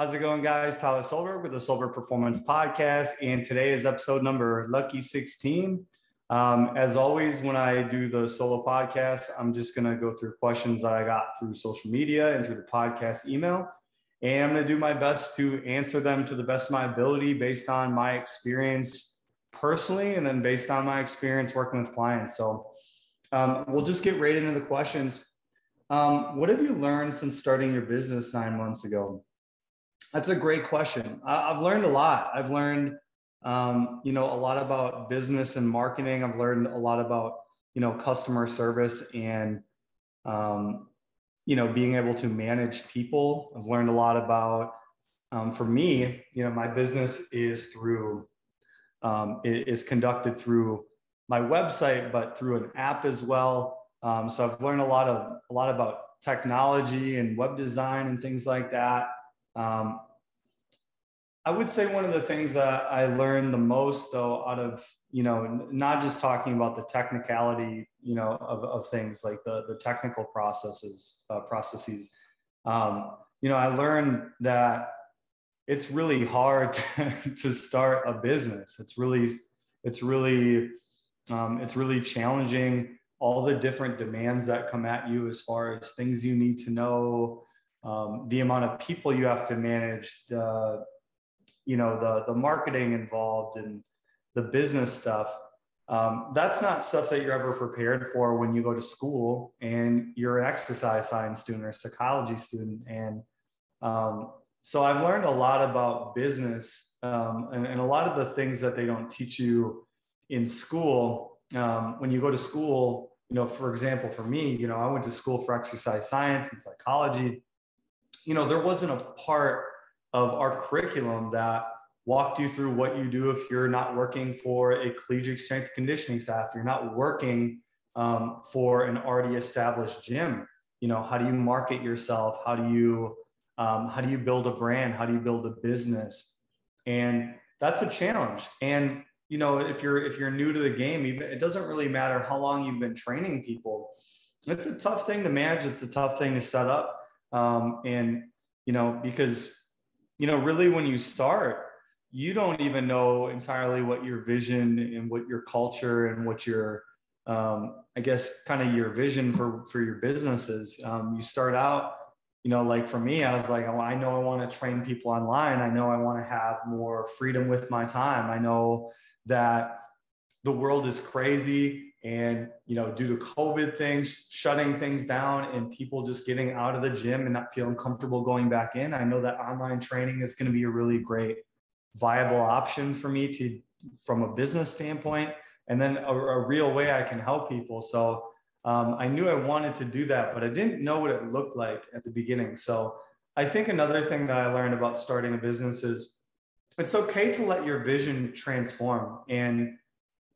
How's it going, guys? Tyler Solberg with the Solberg Performance Podcast, and today is episode number lucky 16. Um, as always, when I do the solo podcast, I'm just going to go through questions that I got through social media and through the podcast email. And I'm going to do my best to answer them to the best of my ability based on my experience personally and then based on my experience working with clients. So um, we'll just get right into the questions. Um, what have you learned since starting your business nine months ago? That's a great question. I, have learned a lot. I've learned, um, you know, a lot about business and marketing. I've learned a lot about, you know, customer service and, um, you know, being able to manage people. I've learned a lot about, um, for me, you know, my business is through, um, is conducted through my website, but through an app as well. Um, so I've learned a lot of a lot about technology and web design and things like that. Um, I would say one of the things that I learned the most, though, out of you know, not just talking about the technicality, you know, of, of things like the the technical processes uh, processes. Um, you know, I learned that it's really hard to, to start a business. It's really it's really um, it's really challenging all the different demands that come at you as far as things you need to know, um, the amount of people you have to manage, the you know the the marketing involved and the business stuff. Um, that's not stuff that you're ever prepared for when you go to school and you're an exercise science student or psychology student. And um, so I've learned a lot about business um, and, and, a lot of the things that they don't teach you in school. Um, when you go to school, you know, for example, for me, you know, I went to school for exercise science and psychology you know, there wasn't a part of our curriculum that walked you through what you do if you're not working for a collegiate strength conditioning staff, you're not working um, for an already established gym. You know, how do you market yourself? How do you um, how do you build a brand? How do you build a business? And that's a challenge. And you know, if you're if you're new to the game, even it doesn't really matter how long you've been training people. It's a tough thing to manage. It's a tough thing to set up. Um, and, you know, because, you know, really when you start, you don't even know entirely what your vision and what your culture and what your, um, I guess, kind of your vision for, for your business is. Um, you start out, you know, like for me, I was like, oh, I know I want to train people online. I know I want to have more freedom with my time. I know that the world is crazy and you know due to covid things shutting things down and people just getting out of the gym and not feeling comfortable going back in i know that online training is going to be a really great viable option for me to from a business standpoint and then a, a real way i can help people. So um, i knew i wanted to do that but i didn't know what it looked like at the beginning. So i think another thing that i learned about starting a business is it's okay to let your vision transform and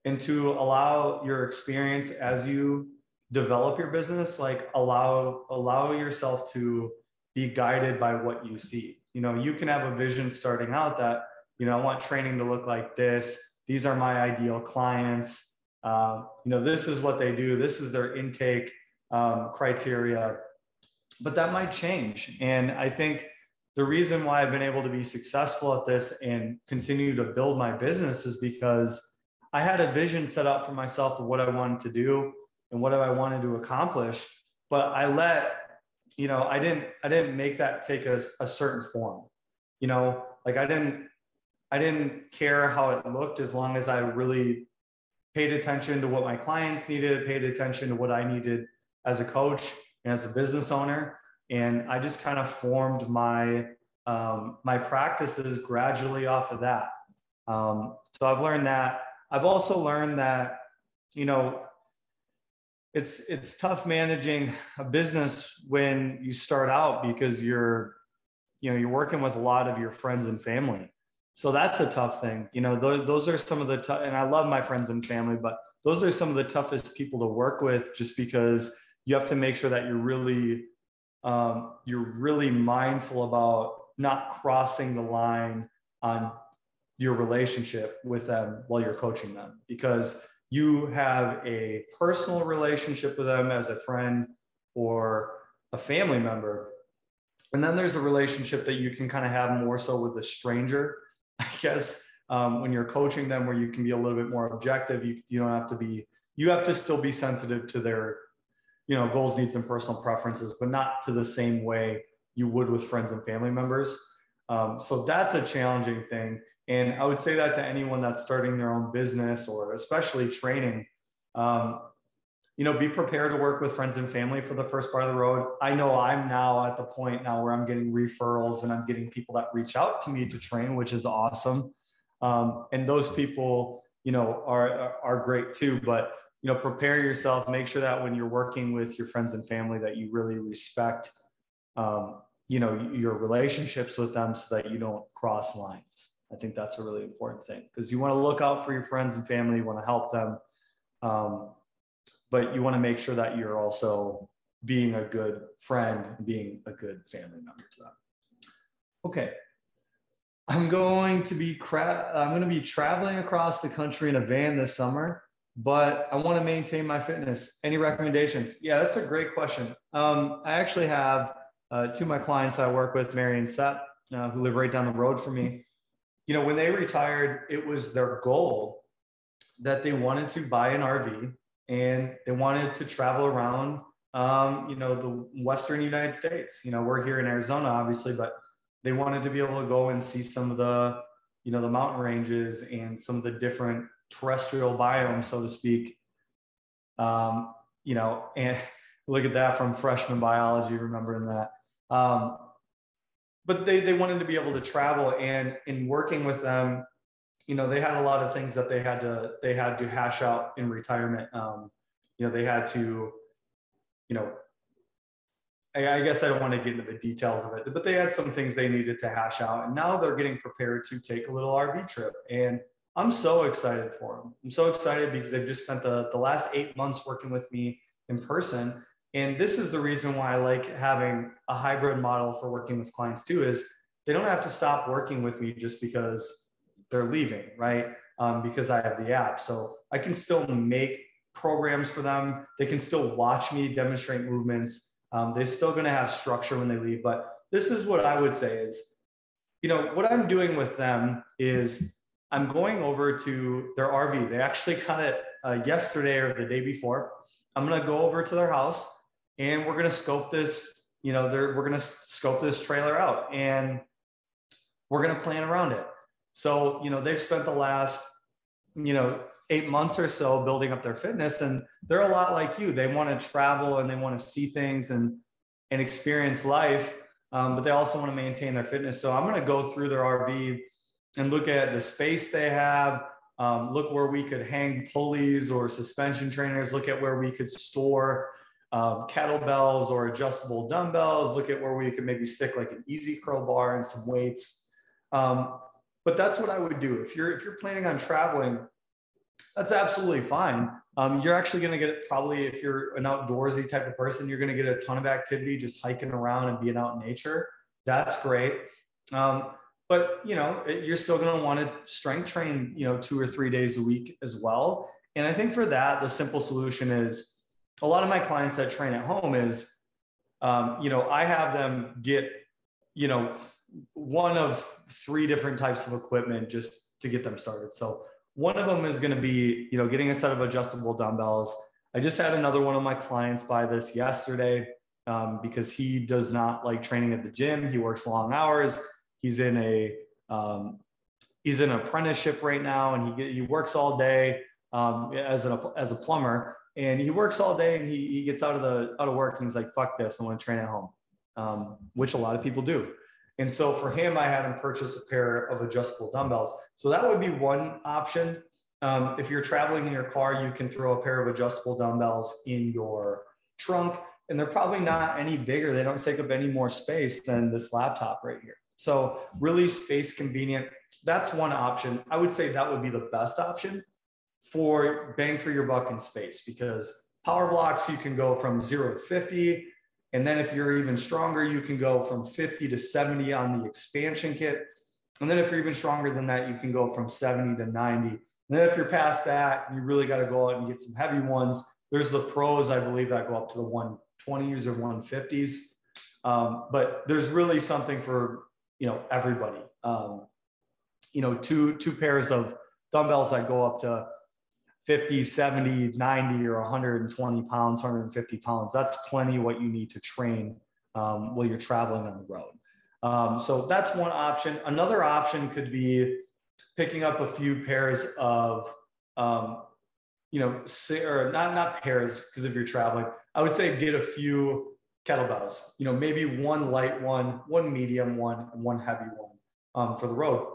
and to allow your experience as you develop your business like allow allow yourself to be guided by what you see. You know you can have a vision starting out that you know i want training to look like this. These are my ideal clients. Uh, you know this is what they do. This is their intake um, criteria. But that might change. And i think the reason why i've been able to be successful at this and continue to build my business is because I had a vision set up for myself of what I wanted to do and what I wanted to accomplish, but I let, you know, I didn't, I didn't make that take a, a certain form, you know, like I didn't, I didn't care how it looked as long as I really paid attention to what my clients needed, paid attention to what I needed as a coach and as a business owner. And I just kind of formed my, um, my practices gradually off of that. Um, so I've learned that I've also learned that, you know, it's it's tough managing a business when you start out because you're you know you're working with a lot of your friends and family. So that's a tough thing. You know those, those are some of the tough and i love my friends and family but those are some of the toughest people to work with just because you have to make sure that you're really um, you're really mindful about not crossing the line on your relationship with them while you're coaching them because you have a personal relationship with them as a friend or a family member And then there's a relationship that you can kind of have more so with a stranger, I guess, um, when you're coaching them, where you can be a little bit more objective. You, you don't have to be, you have to still be sensitive to their, you know, goals, needs, and personal preferences, but not to the same way you would with friends and family members. Um, so that's a challenging thing. And I would say that to anyone that's starting their own business or especially training. Um, you know, be prepared to work with friends and family for the first part of the road. I know I'm now at the point now where I'm getting referrals and I'm getting people that reach out to me to train, which is awesome. Um, and those people, you know, are are great too. But you know, prepare yourself. Make sure that when you're working with your friends and family, that you really respect, um, you know, your relationships with them, so that you don't cross lines. I think that's a really important thing because you want to look out for your friends and family. You want to help them. Um, but you want to make sure that you're also being a good friend, being a good family member to them. Okay. I'm going to be cra- I'm going to be traveling across the country in a van this summer, but I want to maintain my fitness. Any recommendations? Yeah, that's a great question. Um, I actually have uh, two of my clients I work with, Mary and Seth, uh, who live right down the road from me. You know, when they retired, it was their goal that they wanted to buy an RV and they wanted to travel around um, you know the western united states. You know we're here in arizona obviously but they wanted to be able to go and see some of the you know the mountain ranges and some of the different terrestrial biomes so to speak. Um, you know and look at that from freshman biology remembering that. Um, but they, they wanted to be able to travel and in working with them you know they had a lot of things that they had to they had to hash out in retirement. Um, you know they had to you know I, I, guess i don't want to get into the details of it but they had some things they needed to hash out and now they're getting prepared to take a little rv trip and i'm so excited for them i'm so excited because they've just spent the, the last eight months working with me in person and this is the reason why i like having a hybrid model for working with clients too is they don't have to stop working with me just because they're leaving, right? Um, because I have the app. So I can still make programs for them. They can still watch me demonstrate movements. Um, they're still going to have structure when they leave. But this is what I would say is, you know, what I'm doing with them is I'm going over to their RV. They actually got it uh, yesterday or the day before. I'm going to go over to their house and we're going to scope this, you know, we're going to scope this trailer out and we're going to plan around it. So, you know, they've spent the last, you know, eight months or so building up their fitness and they're a lot like you. They want to travel and they want to see things and, and experience life, um, but they also want to maintain their fitness. So I'm going to go through their RV and look at the space they have, um, look where we could hang pulleys or suspension trainers, look at where we could store um, kettlebells or adjustable dumbbells, look at where we could maybe stick like an EZ curl bar and some weights. Um, but that's what I would do. If you're if you're planning on traveling, that's absolutely fine. Um, you're actually going to get probably if you're an outdoorsy type of person, you're going to get a ton of activity just hiking around and being out in nature. That's great. Um, but you know, you're still going to want to strength train, you know, two or three days a week as well. And I think for that, the simple solution is a lot of my clients that train at home is, um, you know, I have them get, you know, one of three different types of equipment just to get them started. So one of them is going to be, you know, getting a set of adjustable dumbbells. I just had another one of my clients buy this yesterday um, because he does not like training at the gym. He works long hours. He's in a um, he's in an apprenticeship right now, and he he works all day um, as a as a plumber. And he works all day, and he he gets out of the out of work, and he's like, "Fuck this! I want to train at home," um, which a lot of people do. And so for him, I had him purchase a pair of adjustable dumbbells. So that would be one option. Um, if you're traveling in your car, you can throw a pair of adjustable dumbbells in your trunk, and they're probably not any bigger. They don't take up any more space than this laptop right here. So really space convenient. That's one option. I would say that would be the best option for bang for your buck in space because power blocks, you can go from zero to 50 and then if you're even stronger, you can go from 50 to 70 on the expansion kit. And then if you're even stronger than that, you can go from 70 to 90. And then if you're past that, you really got to go out and get some heavy ones. There's the pros, I believe, that go up to the 120s or 150s. Um, but there's really something for you know everybody. Um, you know, two two pairs of dumbbells that go up to 50, 70, 90, or 120 pounds, 150 pounds. That's plenty what you need to train um, while you're traveling on the road. Um, so that's one option. Another option could be picking up a few pairs of, um, you know, or not not pairs because if you're traveling, I would say get a few kettlebells. You know, maybe one light one, one medium one, and one heavy one um, for the road.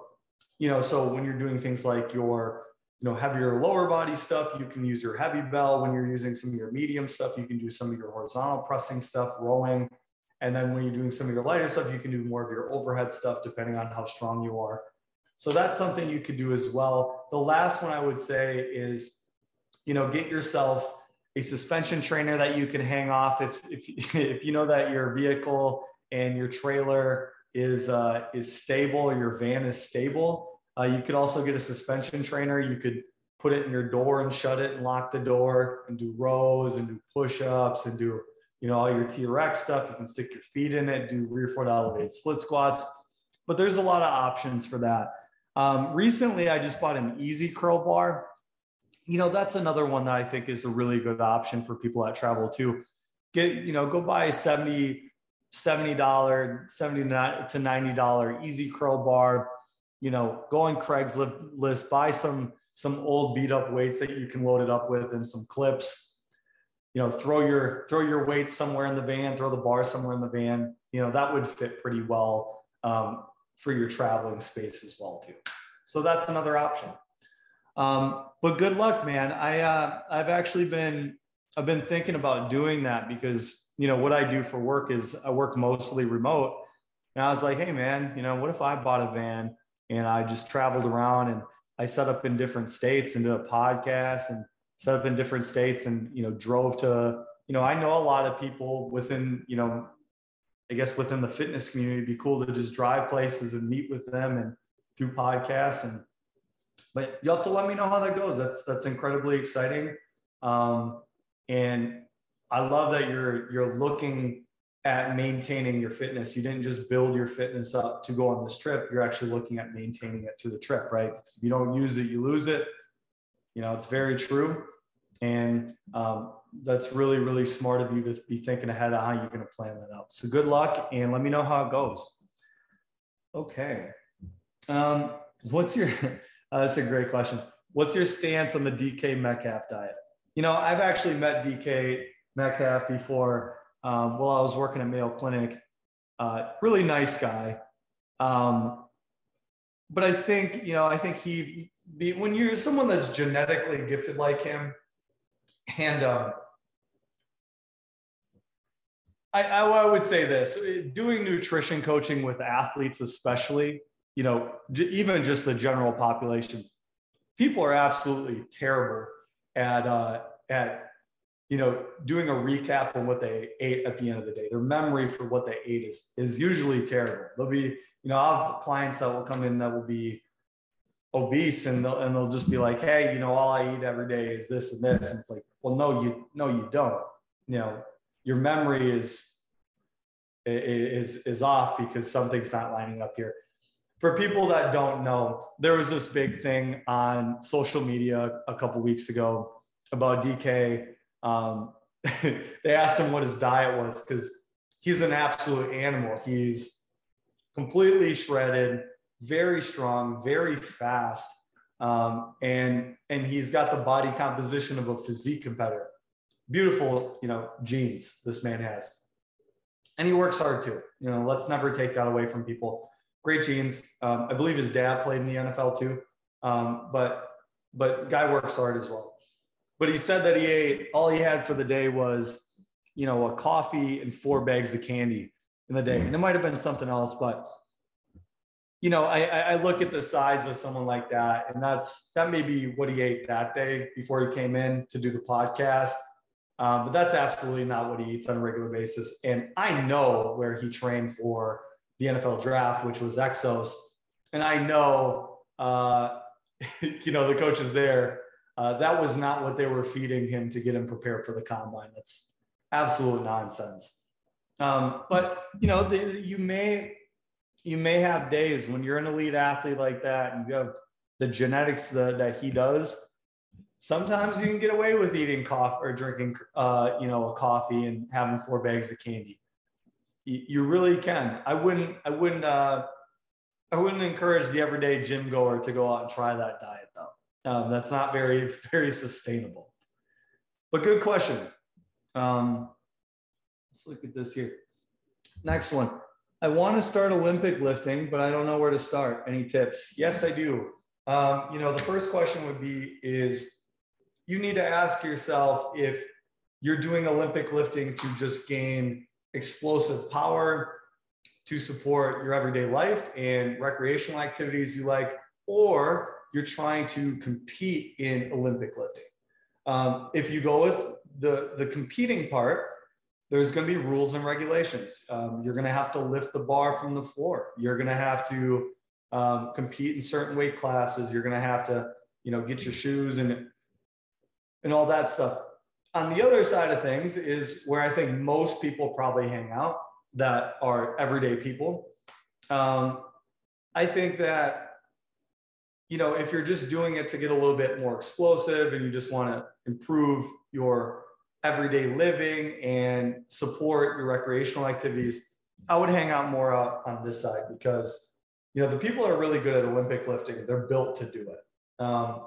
You know, so when you're doing things like your you know, heavier lower body stuff, you can use your heavy bell. When you're using some of your medium stuff, you can do some of your horizontal pressing stuff, rowing. And then when you're doing some of your lighter stuff, you can do more of your overhead stuff depending on how strong you are. So that's something you could do as well. The last one I would say is, you know, get yourself a suspension trainer that you can hang off if if, if you know that your vehicle and your trailer is uh, is stable, your van is stable uh, you could also get a suspension trainer. You could put it in your door and shut it and lock the door and do rows and do push-ups and do you know all your TRX stuff. You can stick your feet in it, do rear foot elevated split squats. But there's a lot of options for that. Um, recently, I just bought an EZ curl bar. You know, that's another one that I think is a really good option for people that travel too. Get, you know, go buy a 70, $70, 70 to $90 EZ curl bar you know, go on Craigslist, buy some some old beat up weights that you can load it up with and some clips. You know, throw your throw your weights somewhere in the van, throw the bar somewhere in the van. You know, that would fit pretty well um, for your traveling space as well too. So that's another option. Um, but good luck, man. I uh, I've actually been I've been thinking about doing that because you know what I do for work is I work mostly remote. And I was like, hey man, you know, what if I bought a van and I just traveled around and I set up in different states and did a podcast and set up in different states and you know drove to you know I know a lot of people within you know I guess within the fitness community it'd be cool to just drive places and meet with them and do podcasts and but you have to let me know how that goes. That's that's incredibly exciting. Um, and I love that you're you're looking at maintaining your fitness. You didn't just build your fitness up to go on this trip. You're actually looking at maintaining it through the trip, right? Because if you don't use it, you lose it. You know, it's very true. And um, that's really, really smart of you to be thinking ahead of how you're going to plan that out. So good luck and let me know how it goes. Okay. Um, what's your, uh, that's a great question. What's your stance on the DK Metcalf diet? You know, I've actually met DK Metcalf before um, while I was working at Mayo Clinic. Uh, really nice guy. Um, but I think, you know, I think he, when you're someone that's genetically gifted like him, and um, I, I, would say this doing nutrition coaching with athletes, especially, you know, even just the general population, people are absolutely terrible at, uh, at you know, doing a recap on what they ate at the end of the day. Their memory for what they ate is is usually terrible. They'll be, you know, I have clients that will come in that will be obese and they'll and they'll just be like, hey, you know, all I eat every day is this and this. And it's like, well, no, you no, you don't. You know, your memory is is is off because something's not lining up here. For people that don't know, there was this big thing on social media a couple weeks ago about DK um, they asked him what his diet was because he's an absolute animal. He's completely shredded, very strong, very fast, um, and and he's got the body composition of a physique competitor. Beautiful, you know, genes this man has, and he works hard too. You know, let's never take that away from people. Great genes. Um, I believe his dad played in the NFL too, um, but but guy works hard as well but he said that he ate all he had for the day was you know a coffee and four bags of candy in the day. And it might have been something else but you know I, I look at the size of someone like that and that's that may be what he ate that day before he came in to do the podcast. Um, but that's absolutely not what he eats on a regular basis. And i know where he trained for the nfl draft which was exos. And i know uh, you know the coaches there uh, that was not what they were feeding him to get him prepared for the combine. That's absolute nonsense. Um, but you know, the, you may you may have days when you're an elite athlete like that, and you have the genetics that, he does. Sometimes you can get away with eating coffee or drinking, uh, you know, a coffee and having four bags of candy. You, you really can. I wouldn't. I wouldn't. Uh, I wouldn't encourage the everyday gym goer to go out and try that diet. Um, that's not very very sustainable. But good question. Um, let's look at this here. Next one. I want to start Olympic lifting, but I don't know where to start. Any tips? Yes, I do. Um, you know, the first question would be is you need to ask yourself if you're doing Olympic lifting to just gain explosive power to support your everyday life and recreational activities you like, or you're trying to compete in Olympic lifting. Um, if you go with the, the competing part, there's going to be rules and regulations. Um, you're going to have to lift the bar from the floor. You're going to have to um, compete in certain weight classes. You're going to have to, you know, get your shoes and and all that stuff. On the other side of things is where I think most people probably hang out that are everyday people. Um, I think that, you know, if you're just doing it to get a little bit more explosive and you just want to improve your everyday living and support your recreational activities, I would hang out more out on this side because, you know, the people are really good at Olympic lifting. They're built to do it. Um,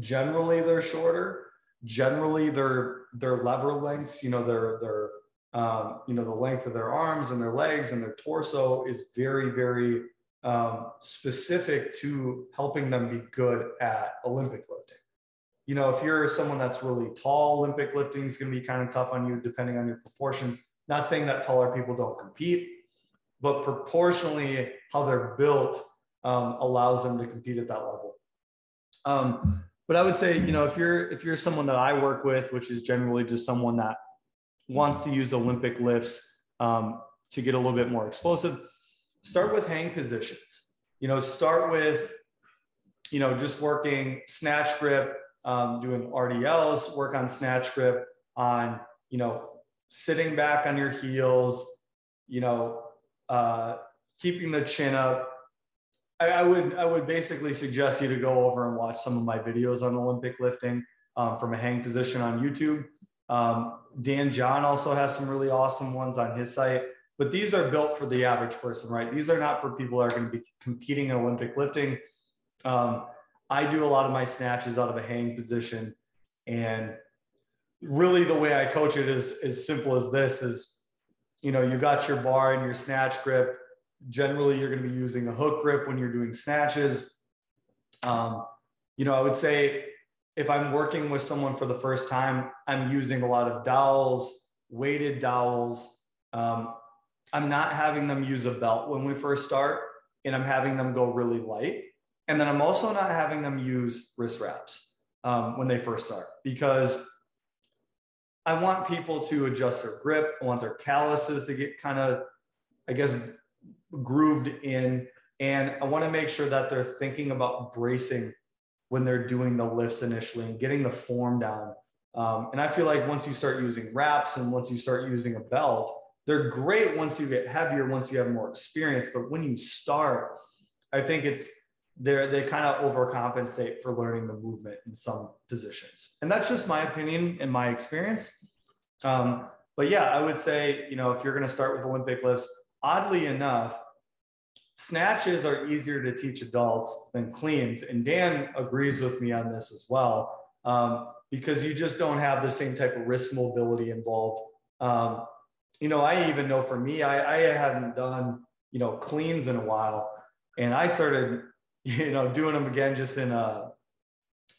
generally, they're shorter. Generally, their their lever lengths, you know, their their um, you know the length of their arms and their legs and their torso is very very um, specific to helping them be good at Olympic lifting you know, if you're someone that's really tall, Olympic lifting is going to be kind of tough on you depending on your proportions. Not saying that taller people don't compete, but proportionally how they're built um, allows them to compete at that level. Um, but I would say, you know, if you're if you're someone that I work with, which is generally just someone that wants to use Olympic lifts um, to get a little bit more explosive, start with hang positions. You know, start with, you know, just working snatch grip, um, doing RDLs, work on snatch grip, on you know sitting back on your heels, you know, uh, keeping the chin up. I, I, would I would basically suggest you to go over and watch some of my videos on Olympic lifting um, from a hang position on YouTube. Um, Dan John also has some really awesome ones on his site, but these are built for the average person, right? These are not for people that are going to be competing in Olympic lifting. Um, I do a lot of my snatches out of a hang position. And really the way I coach it is as simple as this is, you know, you got your bar and your snatch grip. Generally, you're going to be using a hook grip when you're doing snatches. Um, you know, I would say if I'm working with someone for the first time, I'm using a lot of dowels, weighted dowels. Um, I'm not having them use a belt when we first start, and I'm having them go really light. And then I'm also not having them use wrist wraps um, when they first start because I want people to adjust their grip. I want their calluses to get kind of, I guess, grooved in. And I want to make sure that they're thinking about bracing when they're doing the lifts initially and getting the form down. Um, and I feel like once you start using wraps and once you start using a belt, they're great once you get heavier, once you have more experience. But when you start, I think it's they they kind of overcompensate for learning the movement in some positions. And that's just my opinion and my experience. Um, but yeah, I would say, you know, if you're going to start with Olympic lifts, oddly enough, snatches are easier to teach adults than cleans. And Dan agrees with me on this as well, um, because you just don't have the same type of wrist mobility involved. Um, you know, I even know for me, I, I hadn't done, you know, cleans in a while. And I started you know, doing them again just in a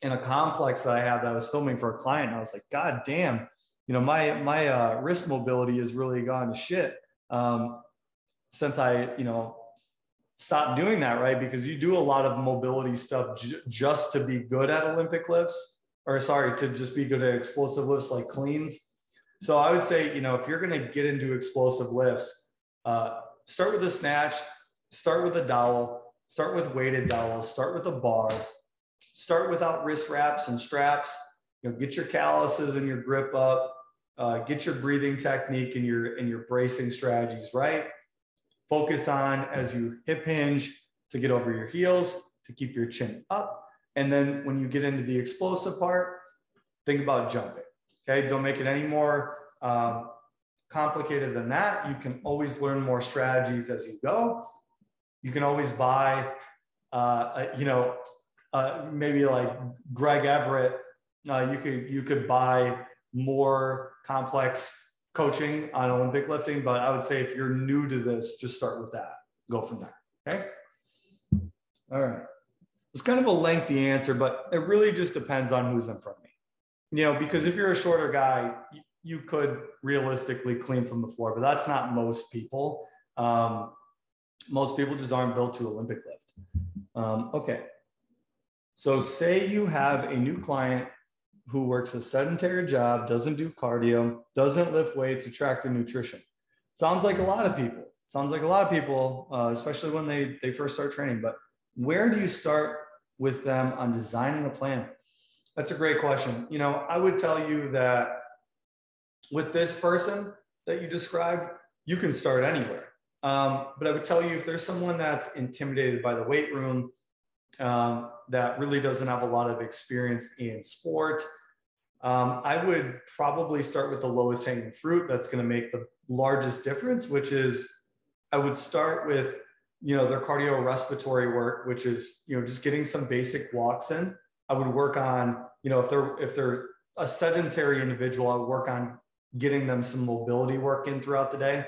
in a complex that I had that I was filming for a client. I was like, God damn, you know, my my uh, wrist mobility has really gone to shit um, since I, you know, stopped doing that, right? Because you do a lot of mobility stuff j- just to be good at Olympic lifts, or sorry, to just be good at explosive lifts like cleans. So I would say, you know, if you're going to get into explosive lifts, uh, start with a snatch, start with a dowel, Start with weighted dowels, start with a bar, start without wrist wraps and straps. You know, get your calluses and your grip up. uh, get your breathing technique and your and your bracing strategies right. Focus on as you hip hinge to get over your heels, to keep your chin up. And then when you get into the explosive part, think about jumping. Okay, don't make it any more um, complicated than that. You can always learn more strategies as you go. You can always buy, uh, you know, uh, maybe like Greg Everett. Uh, you could you could buy more complex coaching on Olympic lifting, but I would say if you're new to this, just start with that. Go from there. Okay. All right. It's kind of a lengthy answer, but it really just depends on who's in front of me. You know, because if you're a shorter guy, you could realistically clean from the floor, but that's not most people. Um, most people just aren't built to Olympic lift. Um, okay. So, say you have a new client who works a sedentary job, doesn't do cardio, doesn't lift weights, to track their nutrition. Sounds like a lot of people. Sounds like a lot of people, uh, especially when they, they first start training. But where do you start with them on designing a plan? That's a great question. You know, I would tell you that with this person that you described, you can start anywhere. Um, but I would tell you if there's someone that's intimidated by the weight room, um, that really doesn't have a lot of experience in sport, um, I would probably start with the lowest hanging fruit that's going to make the largest difference, which is I would start with you know their cardiorespiratory work, which is you know just getting some basic walks in. I would work on you know if they're if they're a sedentary individual, I work on getting them some mobility work in throughout the day.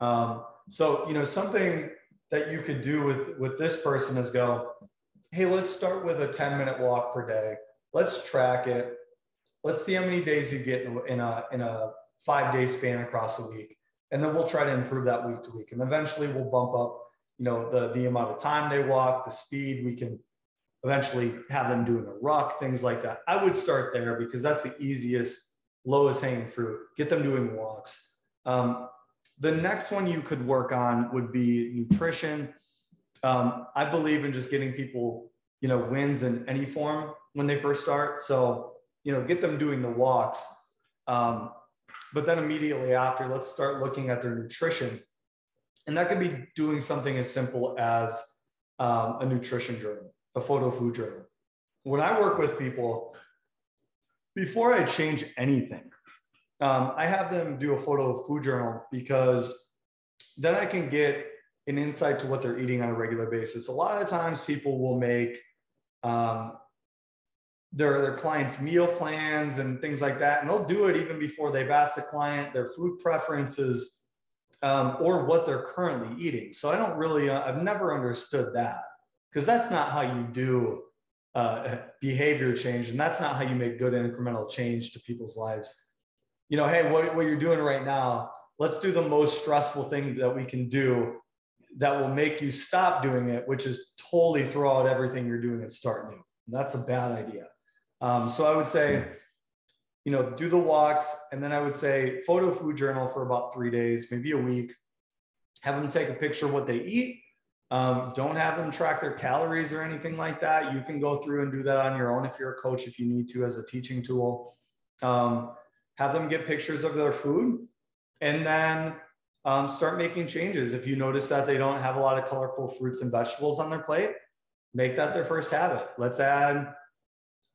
Um, so, you know, something that you could do with, with this person is go, hey, let's start with a 10 minute walk per day. Let's track it. Let's see how many days you get in a, in a five day span across a week. And then we'll try to improve that week to week. And eventually we'll bump up, you know, the, the amount of time they walk, the speed. We can eventually have them doing a ruck, things like that. I would start there because that's the easiest lowest hanging fruit, get them doing walks. Um, the next one you could work on would be nutrition. Um, I believe in just getting people, you know, wins in any form when they first start. So, you know, get them doing the walks. Um, but then immediately after, let's start looking at their nutrition. And that could be doing something as simple as um, a nutrition journal, a photo food journal. When I work with people, before I change anything, um, I have them do a photo food journal because then I can get an insight to what they're eating on a regular basis. A lot of times people will make um, their, their clients meal plans and things like that. And they'll do it even before they've asked the client their food preferences um, or what they're currently eating. So I don't really, uh, I've never understood that because that's not how you do uh, behavior change. And that's not how you make good incremental change to people's lives. You know, hey, what, what you're doing right now, let's do the most stressful thing that we can do that will make you stop doing it, which is totally throw out everything you're doing and start new. That's a bad idea. Um, so I would say, you know, do the walks. And then I would say photo food journal for about three days, maybe a week. Have them take a picture of what they eat um, don't have them track their calories or anything like that. You can go through and do that on your own if you're a coach, if you need to, as a teaching tool. Um, have them get pictures of their food and then um, start making changes. If you notice that they don't have a lot of colorful fruits and vegetables on their plate, make that their first habit. Let's add,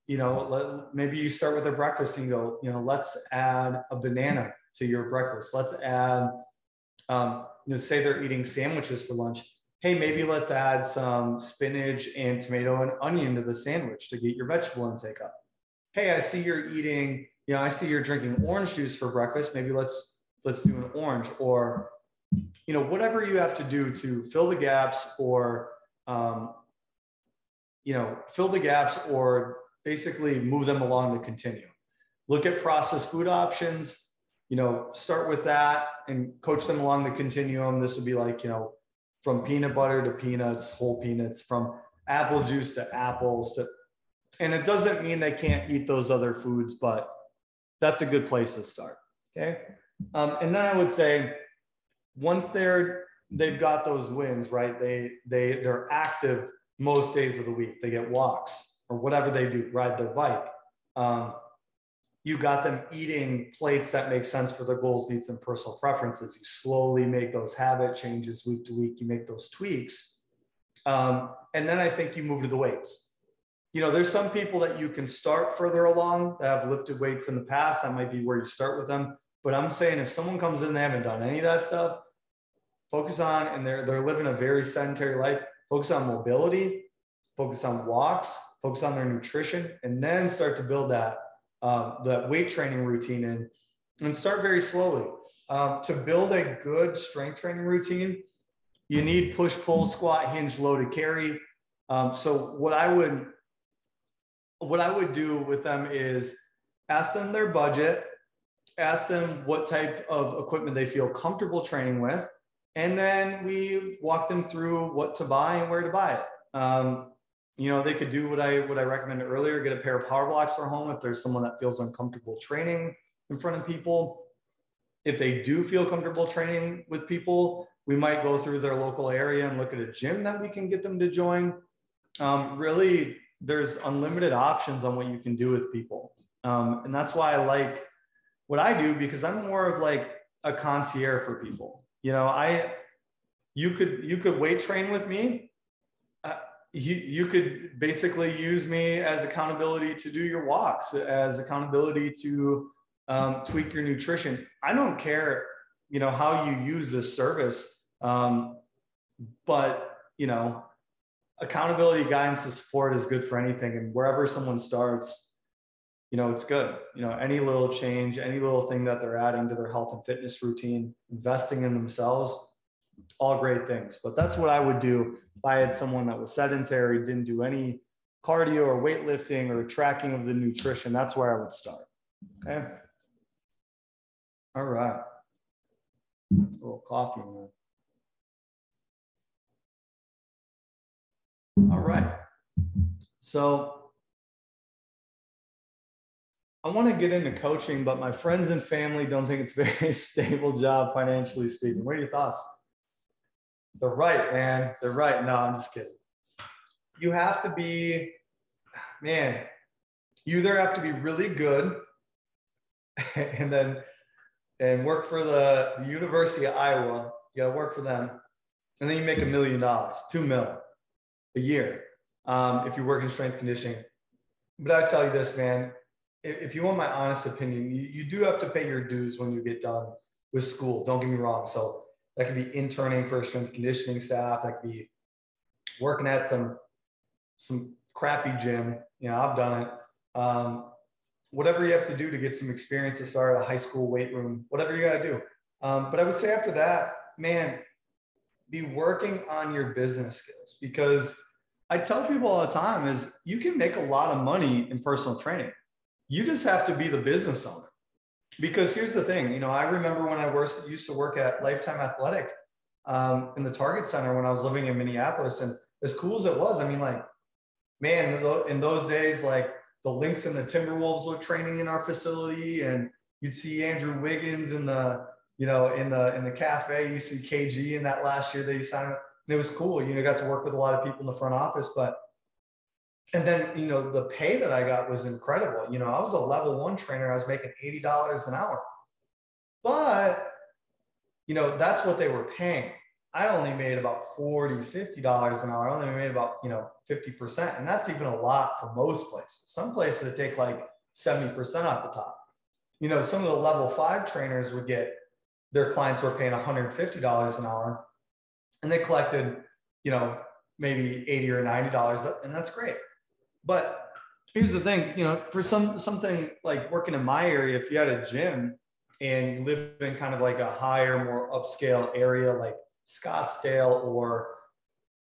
you know, let, maybe you start with their breakfast and go, you know, let's add a banana to your breakfast. Let's add, um, you know, say they're eating sandwiches for lunch hey, maybe let's add some spinach and tomato and onion to the sandwich to get your vegetable intake up. Hey, I see you're eating, you know, I see you're drinking orange juice for breakfast. Maybe let's let's do an orange or you know whatever you have to do to fill the gaps or um, you know fill the gaps or basically move them along the continuum look at processed food options you know start with that and coach them along the continuum this would be like you know from peanut butter to peanuts, whole peanuts, from apple juice to apples to, and it doesn't mean they can't eat those other foods, but that's a good place to start. Okay. Um, and then I would say once they're, they've got those wins, right? They, they, they're active most days of the week. They get walks or whatever they do, ride their bike. Um, you got them eating plates that make sense for their goals, needs, and personal preferences. You slowly make those habit changes week to week. You make those tweaks. Um, and then I think you move to the weights. You know, there's some people that you can start further along that have lifted weights in the past. That might be where you start with them. But I'm saying if someone comes in, they haven't done any of that stuff, focus on, and they're, they're living a very sedentary life, focus on mobility, focus on walks, focus on their nutrition, and then start to build that um, the weight training routine in and start very slowly. Um, to build a good strength training routine, you need push, pull, squat, hinge, loaded carry. Um, so what I would what I would do with them is ask them their budget, ask them what type of equipment they feel comfortable training with, and then we walk them through what to buy and where to buy it. Um, you know, they could do what I what I recommended earlier, get a pair of power blocks for home if there's someone that feels uncomfortable training in front of people. If they do feel comfortable training with people, we might go through their local area and look at a gym that we can get them to join. Um, really, there's unlimited options on what you can do with people. Um, and that's why I like what I do because I'm more of like a concierge for people. You know, I you could you could weight train with me you, you could basically use me as accountability to do your walks, as accountability to um, tweak your nutrition. I don't care, you know, how you use this service, um, but you know, accountability, guidance, and support is good for anything. And wherever someone starts, you know, it's good. You know, any little change, any little thing that they're adding to their health and fitness routine, investing in themselves, all great things. But that's what I would do if I had someone that was sedentary, didn't do any cardio or weightlifting or tracking of the nutrition. That's where I would start. Okay. All right. A little coffee in there. All right. So I want to get into coaching, but my friends and family don't think it's a very stable job financially speaking. What are your thoughts? They're right, man. They're right. No, I'm just kidding. You have to be, man, you either have to be really good and then and work for the, the University of Iowa. You gotta work for them. And then you make a million dollars, two mil a year um, if you work in strength conditioning. But I tell you this, man, if, if you want my honest opinion, you, you do have to pay your dues when you get done with school. Don't get me wrong. So that could be interning for a strength conditioning staff. That could be working at some some crappy gym. You know, I've done it. Um, whatever you have to do to get some experience to start a high school weight room, whatever you got to do. Um, but I would say after that, man, be working on your business skills because I tell people all the time is you can make a lot of money in personal training. You just have to be the business owner. Because here's the thing, you know, I remember when I worked, used to work at Lifetime Athletic um, in the Target Center when I was living in Minneapolis, and as cool as it was, I mean, like, man, in those days, like the Lynx and the Timberwolves were training in our facility, and you'd see Andrew Wiggins in the, you know, in the in the cafe. You see KG in that last year that he signed, and it was cool. You know, got to work with a lot of people in the front office, but and then you know the pay that i got was incredible. You know i was a level one trainer. I was making $80 an hour. But you know that's what they were paying. I only made about 40 $50 an hour. I only made about you know 50% and that's even a lot for most places. Some places that take like 70% off the top. You know some of the level five trainers would get their clients were paying $150 an hour. And they collected you know maybe 80 or 90 dollars. And that's great but here's the thing, you know, for some something like working in my area, if you had a gym and you live in kind of like a higher, more upscale area like Scottsdale or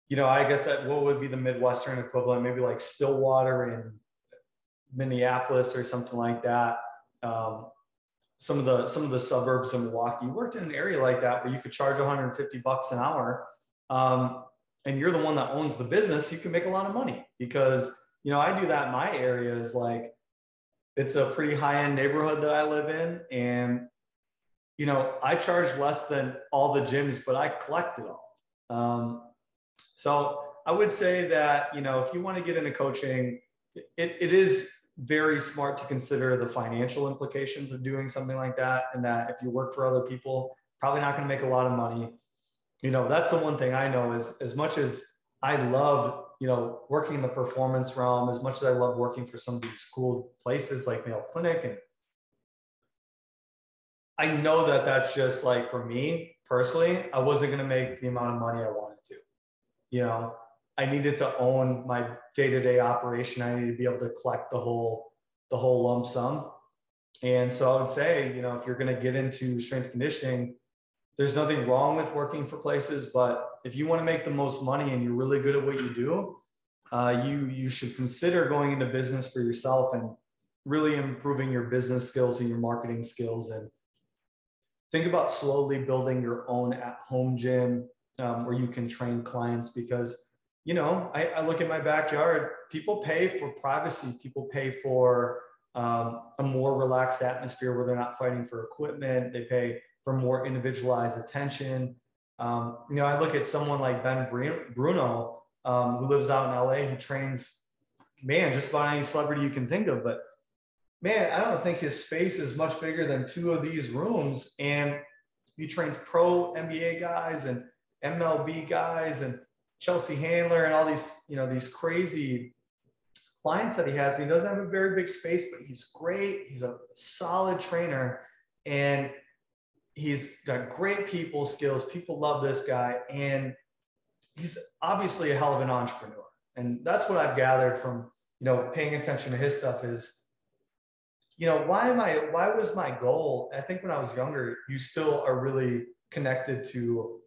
you know, I guess that what would be the Midwestern equivalent, maybe like Stillwater in Minneapolis or something like that. Um, some of the some of the suburbs in Milwaukee. You worked in an area like that where you could charge 150 bucks an hour, um, and you're the one that owns the business. You can make a lot of money because you know, I do that in my area is like it's a pretty high end neighborhood that I live in. And, you know, I charge less than all the gyms, but I collect it all. Um, so I would say that, you know, if you want to get into coaching, it, it is very smart to consider the financial implications of doing something like that. And that if you work for other people, probably not going to make a lot of money. You know, that's the one thing I know is as much as I loved, you know, working in the performance realm, as much as I love working for some of these cool places like Mayo Clinic and I know that that's just like for me personally, I wasn't going to make the amount of money I wanted to. You know, I needed to own my day-to-day operation. I needed to be able to collect the whole the whole lump sum. And so I would say, you know, if you're going to get into strength conditioning, there's nothing wrong with working for places, but if you want to make the most money and you're really good at what you do, uh, you you should consider going into business for yourself and really improving your business skills and your marketing skills. And think about slowly building your own at-home gym um, where you can train clients because you know, I, I, look at my backyard, people pay for privacy, people pay for um, a more relaxed atmosphere where they're not fighting for equipment, they pay for more individualized attention. Um, you know, I look at someone like Ben Bruno, um, who lives out in LA, he trains, man, just about any celebrity you can think of, but man, I don't think his space is much bigger than two of these rooms. And he trains pro NBA guys and MLB guys and Chelsea Handler and all these, you know, these crazy clients that he has. He doesn't have a very big space, but he's great. He's a solid trainer and he's got great people skills. People love this guy. And he's obviously a hell of an entrepreneur. And that's what I've gathered from, you know, paying attention to his stuff is, you know, why am I, why was my goal? I think when I was younger, you still are really connected to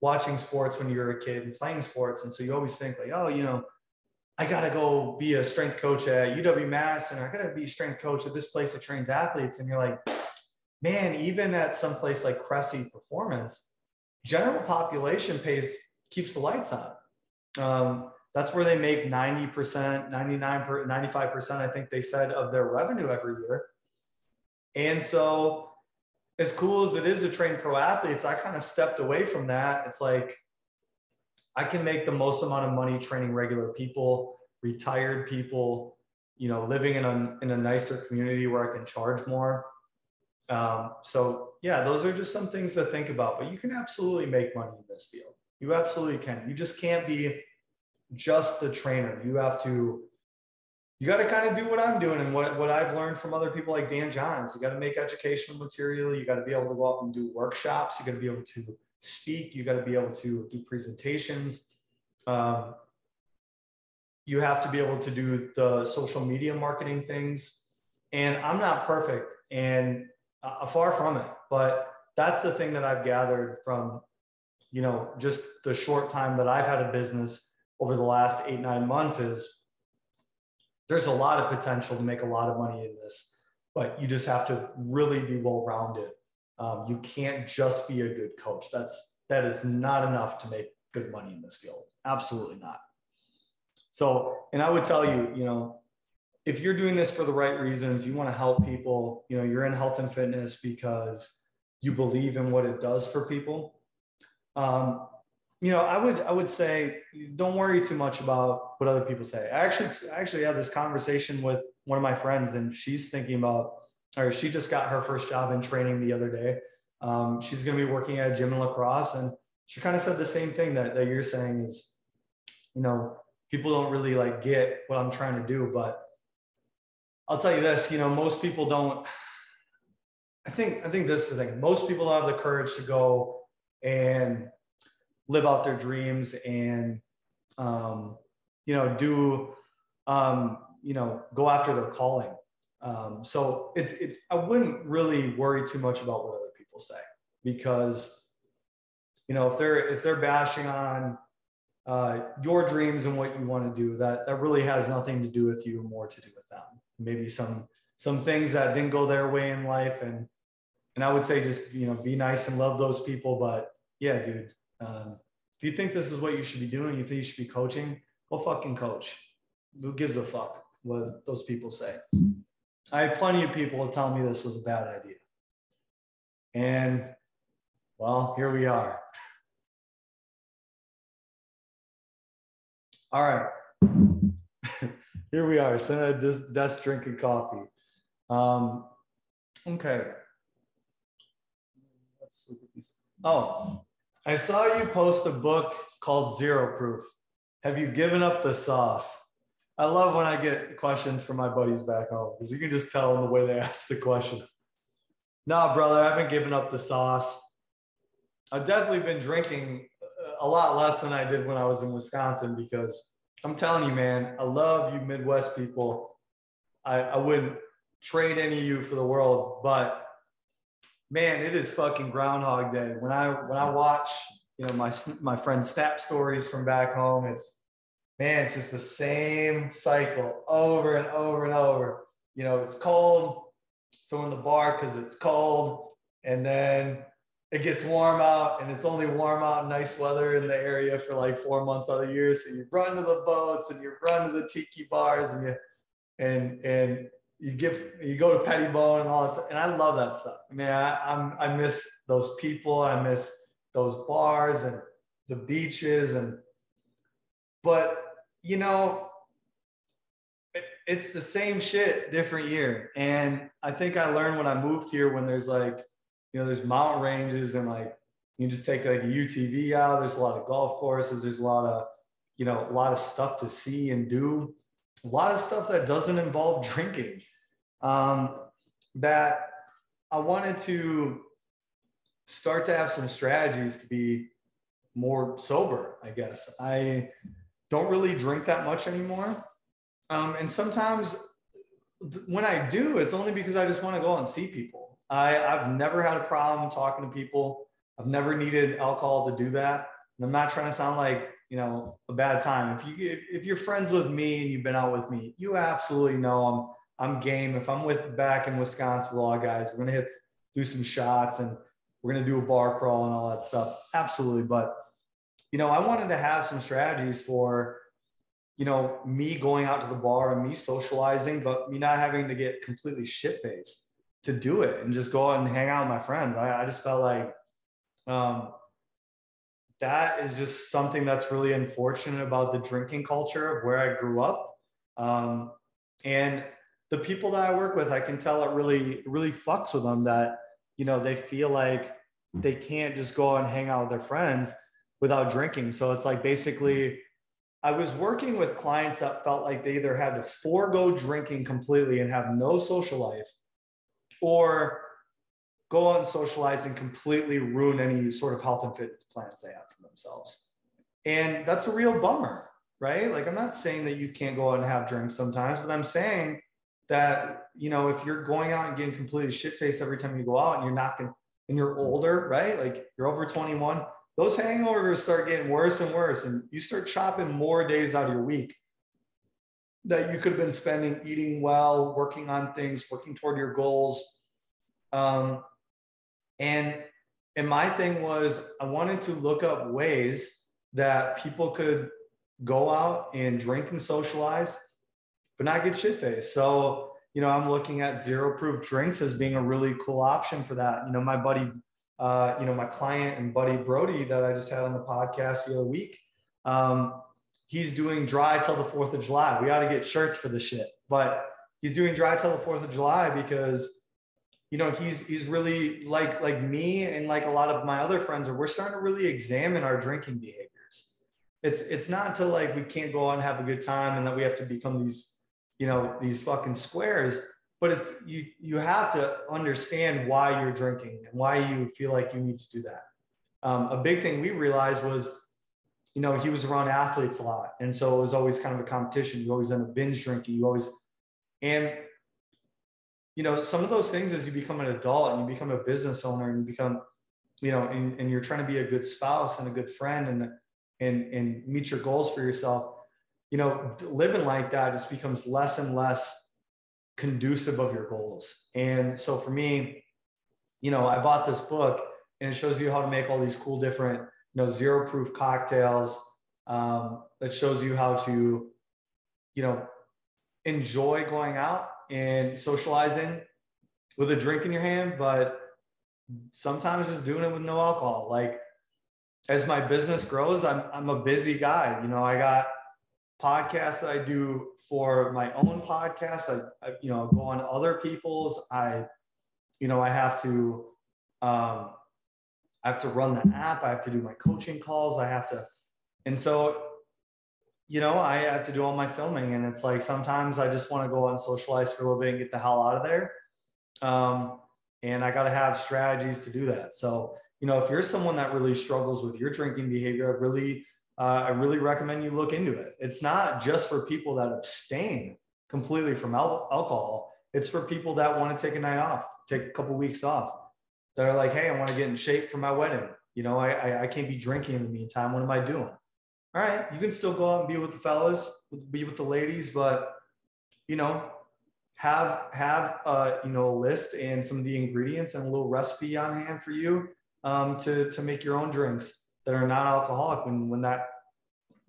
watching sports when you're a kid and playing sports. And so you always think like, oh, you know, I got to go be a strength coach at UW Mass and I got to be a strength coach at this place that trains athletes. And you're like, man, even at some place like Cressy Performance, general population pays, keeps the lights on. Um, that's where they make 90%, 99, 95%, I think they said, of their revenue every year. And so as cool as it is to train pro athletes, I kind of stepped away from that. It's like I can make the most amount of money training regular people, retired people, you know, living in a in a nicer community where I can charge more. Um, so yeah, those are just some things to think about. But you can absolutely make money in this field. You absolutely can. You just can't be just the trainer. You have to you got to kind of do what I'm doing and what, what I've learned from other people like Dan Johns. You got to make educational material. You got to be able to go out and do workshops. You got to be able to speak. You got to be able to do presentations. Um, you have to be able to do the social media marketing things. And I'm not perfect and uh, far from it, but that's the thing that I've gathered from, you know, just the short time that I've had a business over the last eight, nine months is there's a lot of potential to make a lot of money in this, but you just have to really be well rounded. Um, you can't just be a good coach. That's that is not enough to make good money in this field. Absolutely not. So, and I would tell you, you know, if you're doing this for the right reasons, you want to help people, you know, you're in health and fitness because you believe in what it does for people. Um, you know, I would I would say don't worry too much about what other people say. I actually I actually had this conversation with one of my friends, and she's thinking about, or she just got her first job in training the other day. Um, she's going to be working at a gym in La Crosse, and she kind of said the same thing that, that you're saying is, you know, people don't really like get what I'm trying to do, but I'll tell you this, you know, most people don't. I think I think this is the thing. Most people don't have the courage to go and live out their dreams and um, you know do um, you know go after their calling um, so it's it, i wouldn't really worry too much about what other people say because you know if they're if they're bashing on uh, your dreams and what you want to do that that really has nothing to do with you more to do with maybe some some things that didn't go their way in life and and i would say just you know be nice and love those people but yeah dude um, if you think this is what you should be doing, you think you should be coaching, go fucking coach. Who gives a fuck what those people say? I have plenty of people telling me this was a bad idea. And well, here we are. All right. Here we are, sitting at this desk drinking coffee. Um, okay. Oh, I saw you post a book called Zero Proof. Have you given up the sauce? I love when I get questions from my buddies back home because you can just tell them the way they ask the question. Nah, brother, I haven't given up the sauce. I've definitely been drinking a lot less than I did when I was in Wisconsin because I'm telling you, man, I love you Midwest people. I, I wouldn't trade any of you for the world, but man, it is fucking Groundhog Day. When I when I watch, you know, my my friend's snap stories from back home, it's man, it's just the same cycle over and over and over. You know, it's cold, so in the bar because it's cold, and then it gets warm out, and it's only warm out, in nice weather in the area for like four months out of the year. So you run to the boats and you run to the tiki bars, and you and and you give you go to Pettibone and all that stuff. And I love that stuff. I mean, I, I'm I miss those people. I miss those bars and the beaches and but you know it, it's the same shit different year and i think i learned when i moved here when there's like you know there's mountain ranges and like you just take like a utv out there's a lot of golf courses there's a lot of you know a lot of stuff to see and do a lot of stuff that doesn't involve drinking um, that I wanted to start to have some strategies to be more sober, I guess. I don't really drink that much anymore. Um, and sometimes when I do, it's only because I just want to go out and see people. I, I've never had a problem talking to people. I've never needed alcohol to do that. And I'm not trying to sound like you know a bad time. If you if you're friends with me and you've been out with me, you absolutely know I'm I'm game. If I'm with back in Wisconsin with all guys, we're gonna hit do some shots and we're gonna do a bar crawl and all that stuff. Absolutely. But you know, I wanted to have some strategies for you know me going out to the bar and me socializing, but me not having to get completely shit faced to do it and just go out and hang out with my friends. I, I just felt like um, that is just something that's really unfortunate about the drinking culture of where I grew up. Um, and the people that I work with, I can tell it really, really fucks with them that, you know, they feel like they can't just go out and hang out with their friends without drinking. So it's like basically, I was working with clients that felt like they either had to forego drinking completely and have no social life, or go out and socialize and completely ruin any sort of health and fitness plans they have for themselves. And that's a real bummer, right? Like, I'm not saying that you can't go out and have drinks sometimes, but I'm saying that, you know, if you're going out and getting completely shit faced every time you go out and you're not going and you're older, right? Like you're over 21, those hangovers start getting worse and worse. And you start chopping more days out of your week that you could have been spending eating well, working on things, working toward your goals. Um, and and my thing was I wanted to look up ways that people could go out and drink and socialize, but not get shit faced. So, you know, I'm looking at zero proof drinks as being a really cool option for that. You know, my buddy, uh, you know, my client and buddy Brody that I just had on the podcast the other week, um, he's doing dry till the 4th of July. We ought to get shirts for the shit, but he's doing dry till the 4th of July because you know he's he's really like like me and like a lot of my other friends are we're starting to really examine our drinking behaviors. It's it's not to like we can't go out and have a good time and that we have to become these you know these fucking squares but it's you you have to understand why you're drinking and why you feel like you need to do that. Um, a big thing we realized was you know he was around athletes a lot and so it was always kind of a competition. You always end up binge drinking. You always and you know, some of those things as you become an adult and you become a business owner and you become, you know, and, and you're trying to be a good spouse and a good friend and and and meet your goals for yourself, you know, living like that just becomes less and less conducive of your goals. And so for me, you know, I bought this book and it shows you how to make all these cool different, you know, zero proof cocktails. Um, that shows you how to, you know, enjoy going out and socializing with a drink in your hand, but sometimes just doing it with no alcohol. Like as my business grows, I'm I'm a busy guy. You know, I got podcasts that I do for my own podcast. I, I you know, go on other people's. I, you know, I have to, um, I have to run the app. I have to do my coaching calls. I have to, and so, you know, I have to do all my filming. And it's like sometimes I just want to go out and socialize for a little bit and get the hell out of there. Um, and I got to have strategies to do that. So, you know, if you're someone that really struggles with your drinking behavior, I really uh, I really recommend you look into it. It's not just for people that abstain completely from al- alcohol. It's for people that want to take a night off, take a couple weeks off. That are like, hey, I want to get in shape for my wedding. You know, I, I, I can't be drinking in the meantime. What am I doing? All right, you can still go out and be with the fellas, be with the ladies, but you know, have have uh, you know a list and some of the ingredients and a little recipe on hand for you um, to to make your own drinks that are non-alcoholic when when that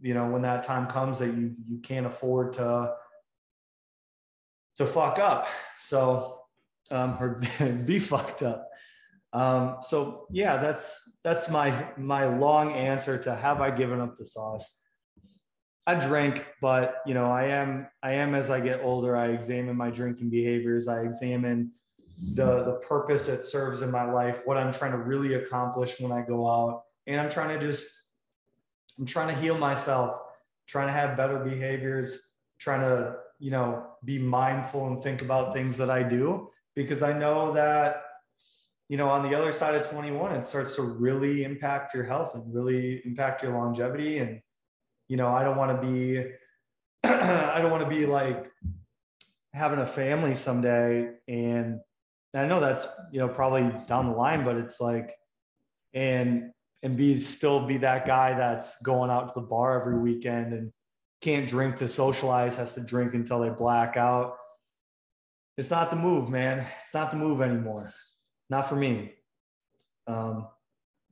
you know when that time comes that you you can't afford to to fuck up. So um or be fucked up um so yeah that's that's my my long answer to have i given up the sauce? I drink but you know i am i am as i get older i examine my drinking behaviors. I examine the the purpose it serves in my life what i'm trying to really accomplish when i go out. And I'm trying to just I'm trying to heal myself, trying to have better behaviors, trying to, you know, be mindful and think about things that I do because I know that you know, on the other side of 21, it starts to really impact your health and really impact your longevity. And, you know, I don't want to be, I don't want to be like having a family someday. And I know that's, you know, probably down the line, but it's like, and and be still be that guy that's going out to the bar every weekend and can't drink to socialize, has to drink until they black out. It's not the move, man. It's not the move anymore. Not for me. Um,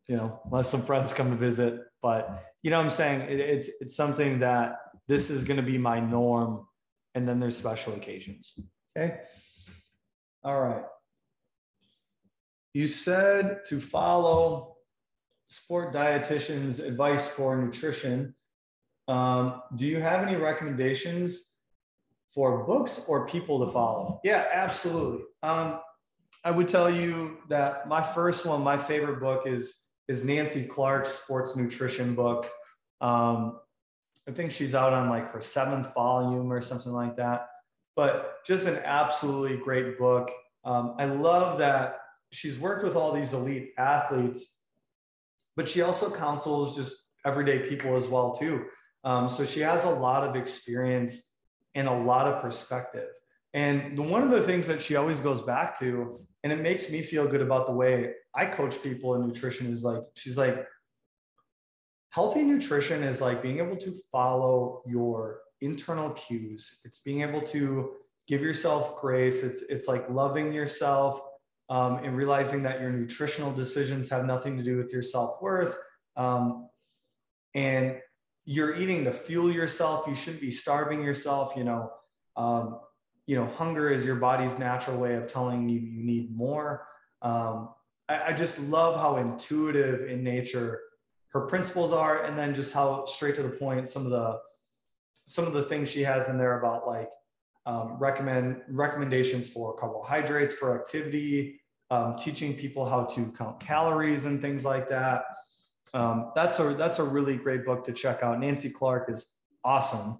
you know, unless some friends come to visit. But you know what I'm saying? It, it's it's something that this is gonna be my norm. And then there's special occasions. Okay. All right. You said to follow sport dietitian's advice for nutrition. Um, do you have any recommendations for books or people to follow? Yeah, absolutely. Um, I would tell you that my first one, my favorite book is is Nancy Clark's sports nutrition book. Um, I think she's out on like her seventh volume or something like that. But just an absolutely great book. Um, I love that she's worked with all these elite athletes but she also counsels just everyday people as well too. Um, so she has a lot of experience and a lot of perspective. And the, one of the things that she always goes back to, and it makes me feel good about the way I coach people in nutrition, is like she's like, healthy nutrition is like being able to follow your internal cues. It's being able to give yourself grace. It's it's like loving yourself um, and realizing that your nutritional decisions have nothing to do with your self worth. Um, and you're eating to fuel yourself. You shouldn't be starving yourself. You know, um, you know, hunger is your body's natural way of telling you you need more. Um, I, I just love how intuitive in nature her principles are, and then just how straight to the point some of the some of the things she has in there about like um, recommend recommendations for carbohydrates for activity, um, teaching people how to count calories and things like that. Um, that's a that's a really great book to check out. Nancy Clark is awesome,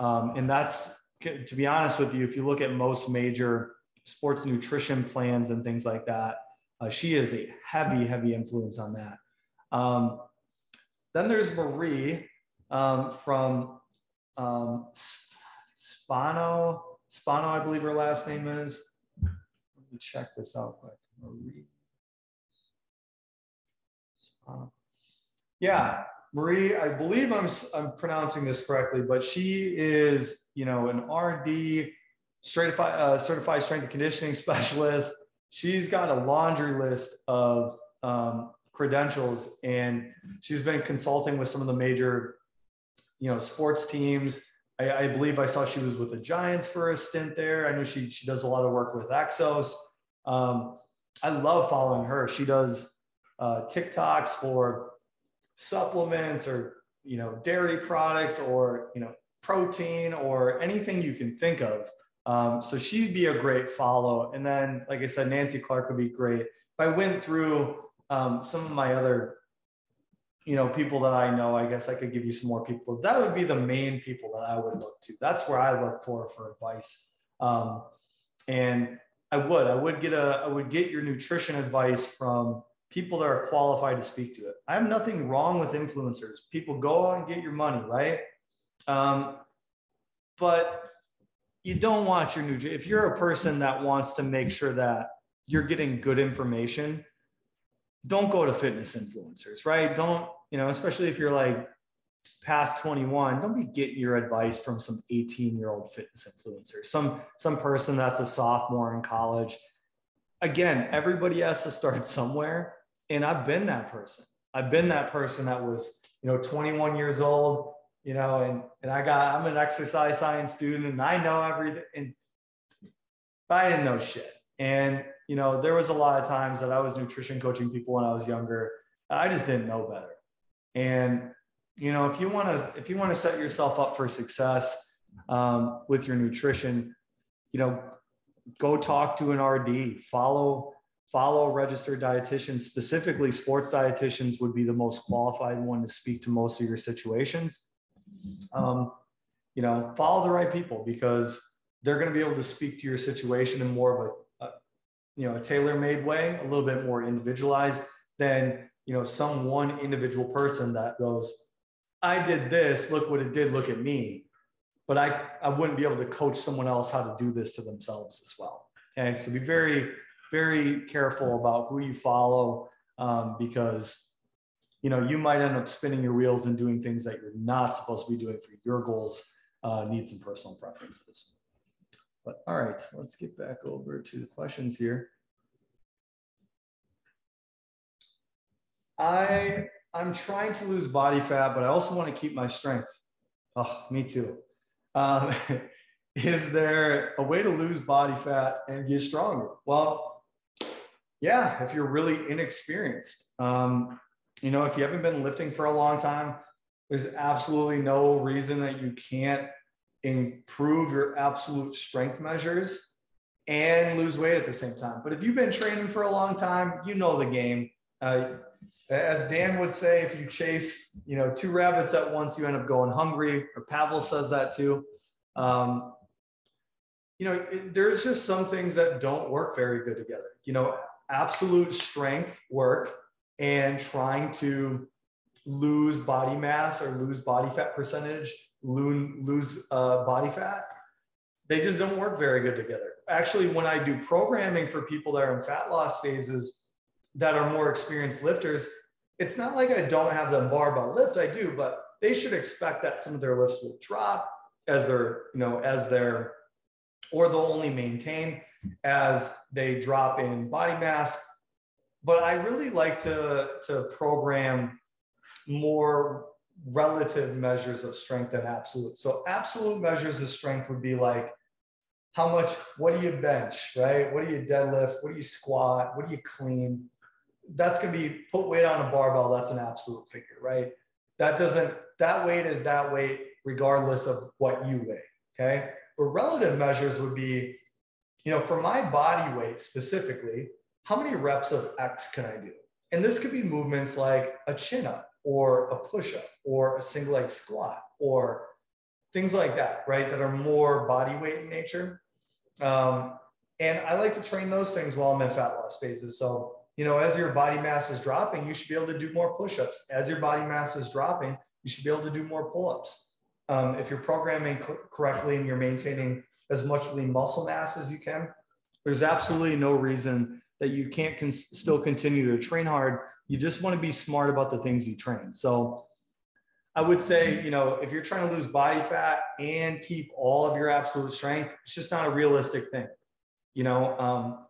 um, and that's to be honest with you. If you look at most major sports nutrition plans and things like that, uh, she is a heavy heavy influence on that. Um, then there's Marie um, from um, Spano, Spano, I believe her last name is. Let me check this out quick. Marie. Spano. Yeah, Marie, I believe I'm, I'm pronouncing this correctly, but she is, you know, an RD, certified, uh, certified strength and conditioning specialist. She's got a laundry list of um, credentials, and she's been consulting with some of the major, you know, sports teams I, I, believe I saw she was with the Giants for a stint there. I know she she does a lot of work with Exos. Um, I love following her. She does uh, TikToks for supplements or you know dairy products or you know protein or anything you can think of. Um, so she'd be a great follow. And then, like I said, Nancy Clark would be great. If I went through um, some of my other, you know, people that I know, I guess I could give you some more people. That would be the main people that I would look to. That's where I look for for advice. Um, and I would, I would get a, I would get your nutrition advice from people that are qualified to speak to it. I have nothing wrong with influencers. People go out and get your money, right? Um, but you don't want your nutrition. If you're a person that wants to make sure that you're getting good information, don't go to fitness influencers, right? Don't, you know, especially if you're like past 21, don't be getting your advice from some 18 year old fitness influencer, some, some person that's a sophomore in college. Again, everybody has to start somewhere. And I've been that person. I've been that person that was, you know, 21 years old, you know, and, and I got, I'm an exercise science student and I know everything. And I didn't know shit. And, you know, there was a lot of times that I was nutrition coaching people when I was younger. I just didn't know better. And, you know, if you want to, if you want to set yourself up for success um, with your nutrition, you know, go talk to an RD, follow, follow registered dietitian, specifically sports dietitians would be the most qualified one to speak to most of your situations. Um, you know, follow the right people because they're going to be able to speak to your situation in more of a, a you know, a tailor-made way, a little bit more individualized than, you know, some one individual person that goes, I did this, look what it did, look at me. But I, I wouldn't be able to coach someone else how to do this to themselves as well. Okay. So be very, very careful about who you follow um, because you know you might end up spinning your wheels and doing things that you're not supposed to be doing for your goals uh, needs and personal preferences. But all right let's get back over to the questions here. I i'm trying to lose body fat but i also want to keep my strength. Oh me too. Um, is there a way to lose body fat and get stronger? Well yeah, if you're really inexperienced. Um, you know, if you haven't been lifting for a long time, there's absolutely no reason that you can't improve your absolute strength measures and lose weight at the same time. But if you've been training for a long time, you know the game. Uh, as Dan would say, if you chase, you know, two rabbits at once, you end up going hungry. Or Pavel says that too. Um, you know, it, there's just some things that don't work very good together. You know, absolute strength work and trying to lose body mass or lose body fat percentage, lose, lose uh, body fat, they just don't work very good together. Actually, when I do programming for people that are in fat loss phases that are more experienced lifters, it's not like I don't have them barbell lift, I do, but they should expect that some of their lifts will drop as they're, you know, as they're, or they'll only maintain as they drop in body mass. But I really like to, to program more relative measures of strength than absolute. So absolute measures of strength would be like how much, what do you bench, right? What do you deadlift? What do you squat? What do you clean? That's going to be put weight on a barbell. That's an absolute figure, right? That doesn't, that weight is that weight regardless of what you weigh. Okay. But relative measures would be you know, for my body weight specifically, how many reps of X can I do? And this could be movements like a chin up or a push up or a single leg squat or things like that, right? That are more body weight in nature. Um, and I like to train those things while I'm in fat loss phases. So, you know, as your body mass is dropping, you should be able to do more push ups. As your body mass is dropping, you should be able to do more pull ups. Um, if you're programming correctly and you're maintaining as much lean muscle mass as you can. There's absolutely no reason that you can't con- still continue to train hard. You just want to be smart about the things you train. So I would say, you know, if you're trying to lose body fat and keep all of your absolute strength, it's just not a realistic thing. You know, um,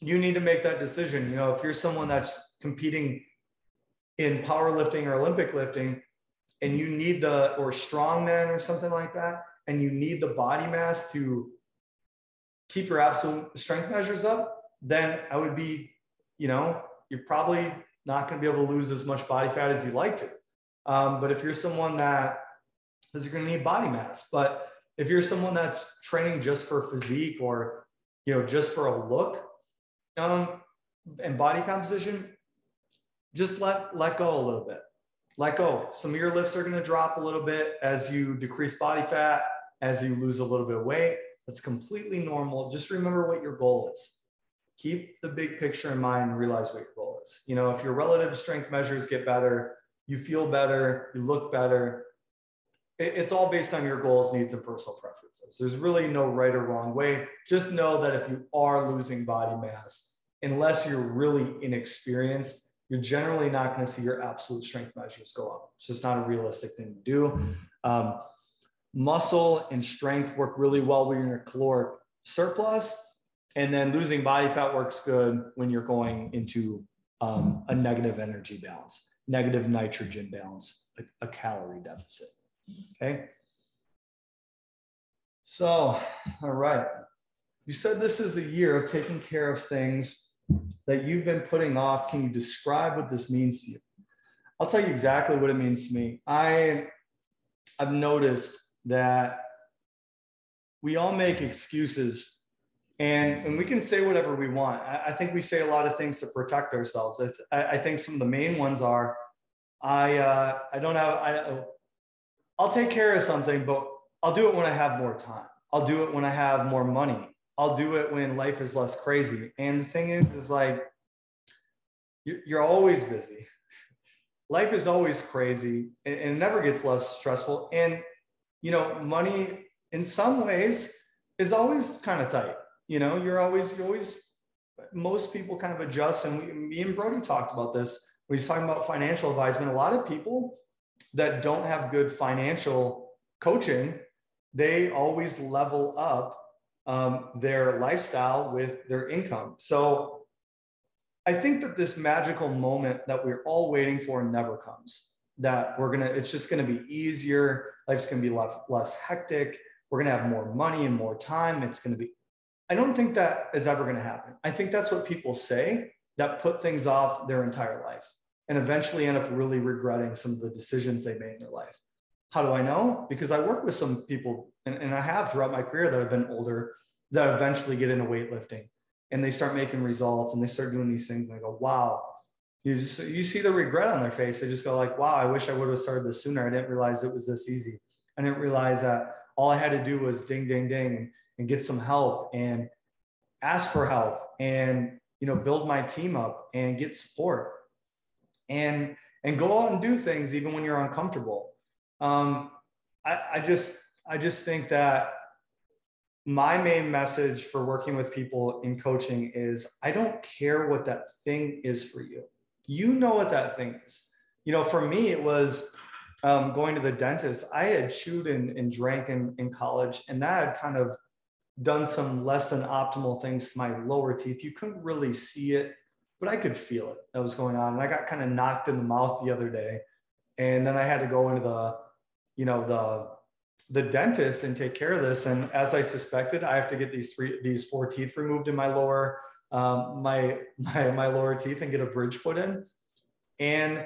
you need to make that decision. You know, if you're someone that's competing in powerlifting or Olympic lifting and you need the, or strongman or something like that, and you need the body mass to keep your absolute strength measures up, then I would be, you know, you're probably not going to be able to lose as much body fat as you'd like to. Um, but if you're someone that is going to need body mass. But if you're someone that's training just for physique or you know just for a look um, and body composition, just let let go a little bit. Let go. Some of your lifts are going to drop a little bit as you decrease body fat, as you lose a little bit of weight. That's completely normal. Just remember what your goal is. Keep the big picture in mind and realize what your goal is. You know, if your relative strength measures get better, you feel better, you look better, it's all based on your goals, needs, and personal preferences. There's really no right or wrong way. Just know that if you are losing body mass, unless you're really inexperienced, you're generally not going to see your absolute strength measures go up. It's just not a realistic thing to do. Um, muscle and strength work really well when you're in a caloric surplus. And then losing body fat works good when you're going into um, a negative energy balance, negative nitrogen balance, a, a calorie deficit. Okay. So, all right. You said this is the year of taking care of things that you've been putting off. Can you describe what this means to you? I'll tell you exactly what it means to me. I I've noticed that we all make excuses and, and we can say whatever we want. I, I think we say a lot of things to protect ourselves. It's, I, I think some of the main ones are I uh, I don't have I I'll take care of something, but I'll do it when I have more time. I'll do it when I have more money. I'll do it when life is less crazy. And the thing is, is like, you're always busy. Life is always crazy and it never gets less stressful. And, you know, money in some ways is always kind of tight. You know, you're always, you always, most people kind of adjust. And we, me and Brody talked about this when he's talking about financial advisement. A lot of people that don't have good financial coaching, they always level up um, their lifestyle with their income. So I think that this magical moment that we're all waiting for never comes. That we're gonna, it's just gonna be easier. Life's gonna be less, less hectic. We're gonna have more money and more time. It's gonna be, I don't think that is ever gonna happen. I think that's what people say that put things off their entire life and eventually end up really regretting some of the decisions they made in their life. How do I know? Because I work with some people, and, and I have throughout my career that have been older that eventually get into weightlifting and they start making results and they start doing these things and I go, wow. You just you see the regret on their face. They just go like, wow, I wish I would have started this sooner. I didn't realize it was this easy. I didn't realize that all I had to do was ding, ding, ding and, get some help and ask for help and you know build my team up and get support and and go out and do things even when you're uncomfortable. Um, I, I just I just think that my main message for working with people in coaching is I don't care what that thing is for you. You know what that thing is. You know, for me, it was um, going to the dentist. I had chewed and, and drank in, in college, and that had kind of done some less than optimal things to my lower teeth. You couldn't really see it but I could feel it that was going on. And I got kind of knocked in the mouth the other day. And then I had to go into the, you know, the the dentist and take care of this. And as I suspected, I have to get these three, these four teeth removed in my lower, um, my, my, my lower teeth and get a bridge put in. And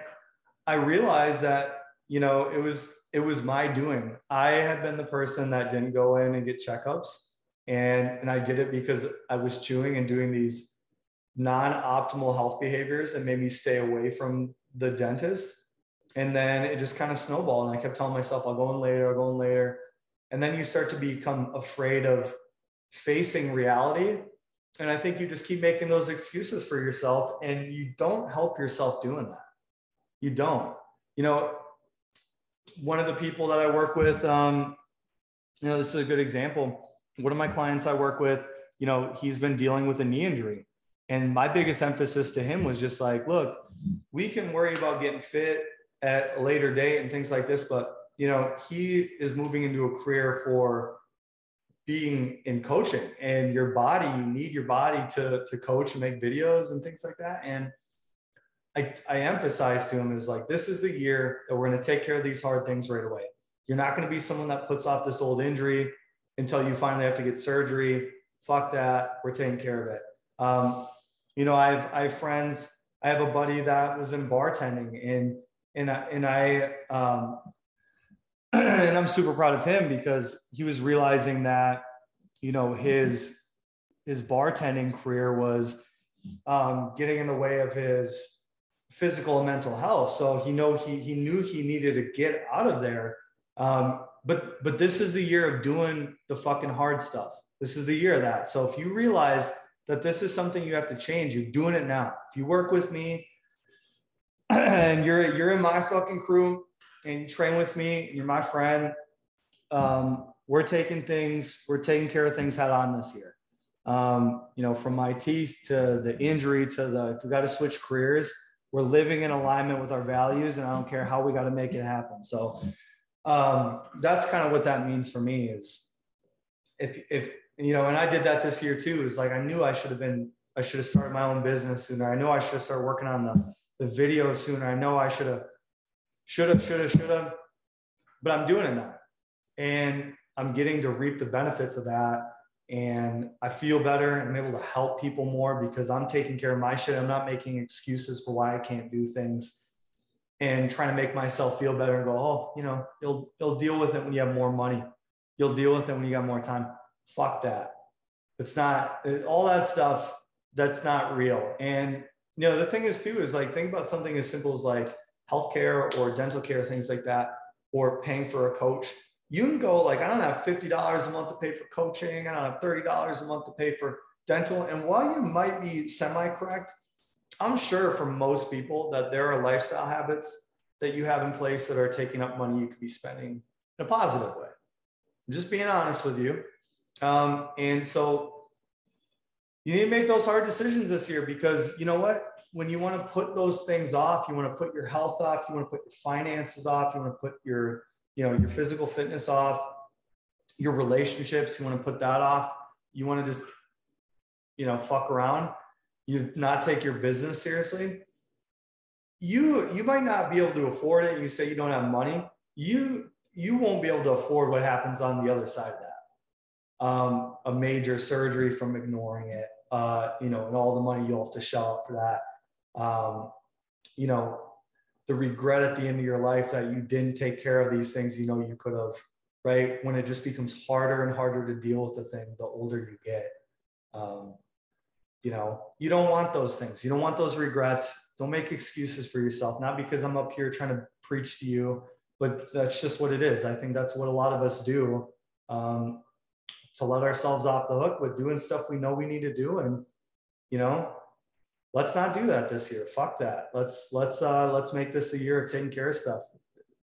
I realized that, you know, it was, it was my doing. I had been the person that didn't go in and get checkups. And, and I did it because I was chewing and doing these non-optimal health behaviors and made me stay away from the dentist. And then it just kind of snowballed. And I kept telling myself, I'll go in later, I'll go in later. And then you start to become afraid of facing reality. And I think you just keep making those excuses for yourself and you don't help yourself doing that. You don't. You know, one of the people that I work with, um, you know, this is a good example. One of my clients I work with, you know, he's been dealing with a knee injury and my biggest emphasis to him was just like, look, we can worry about getting fit at a later date and things like this, but you know, he is moving into a career for being in coaching and your body, you need your body to, to coach and make videos and things like that. And I, I emphasize to him is like, this is the year that we're going to take care of these hard things right away. You're not going to be someone that puts off this old injury until you finally have to get surgery. Fuck that. We're taking care of it. Um, you know, I've I have friends. I have a buddy that was in bartending, and and I, and I um, and I'm super proud of him because he was realizing that, you know, his his bartending career was um, getting in the way of his physical and mental health. So he know he he knew he needed to get out of there. Um, but but this is the year of doing the fucking hard stuff. This is the year of that. So if you realize that this is something you have to change, you're doing it now. If you work with me and you're you're in my fucking crew and you train with me, you're my friend. Um, we're taking things, we're taking care of things head on this year. Um, you know, from my teeth to the injury to the if we got to switch careers, we're living in alignment with our values, and I don't care how we got to make it happen. So um, that's kind of what that means for me is if if you know, and I did that this year too. Is like I knew I should have been, I should have started my own business sooner. I know I should have started working on the the video sooner. I know I should have, should have, should have, should have, but I'm doing it now, and I'm getting to reap the benefits of that. And I feel better. I'm able to help people more because I'm taking care of my shit. I'm not making excuses for why I can't do things and trying to make myself feel better and go, oh, you know, you'll you'll deal with it when you have more money. You'll deal with it when you got more time. Fuck that. It's not all that stuff. That's not real. And you know, the thing is too is like think about something as simple as like healthcare or dental care, things like that, or paying for a coach. You can go like, I don't have fifty dollars a month to pay for coaching. I don't have thirty dollars a month to pay for dental. And while you might be semi-correct, I'm sure for most people that there are lifestyle habits that you have in place that are taking up money you could be spending in a positive way. I'm just being honest with you. Um, and so you need to make those hard decisions this year because you know what? When you want to put those things off, you want to put your health off, you want to put your finances off, you want to put your, you know, your physical fitness off, your relationships, you want to put that off. You want to just, you know, fuck around you not take your business seriously, you you might not be able to afford it. You say you don't have money. You you won't be able to afford what happens on the other side of that. Um, a major surgery from ignoring it, uh, you know, and all the money you'll have to shell out for that. Um, you know, the regret at the end of your life that you didn't take care of these things you know you could have, right? When it just becomes harder and harder to deal with the thing the older you get. Um, you know you don't want those things. You don't want those regrets. Don't make excuses for yourself not because i'm up here trying to preach to you but that's just what it is. I think that's what a lot of us do um, to let ourselves off the hook with doing stuff we know we need to do and you know let's not do that this year. Fuck that. Let's let's uh let's make this a year of taking care of stuff.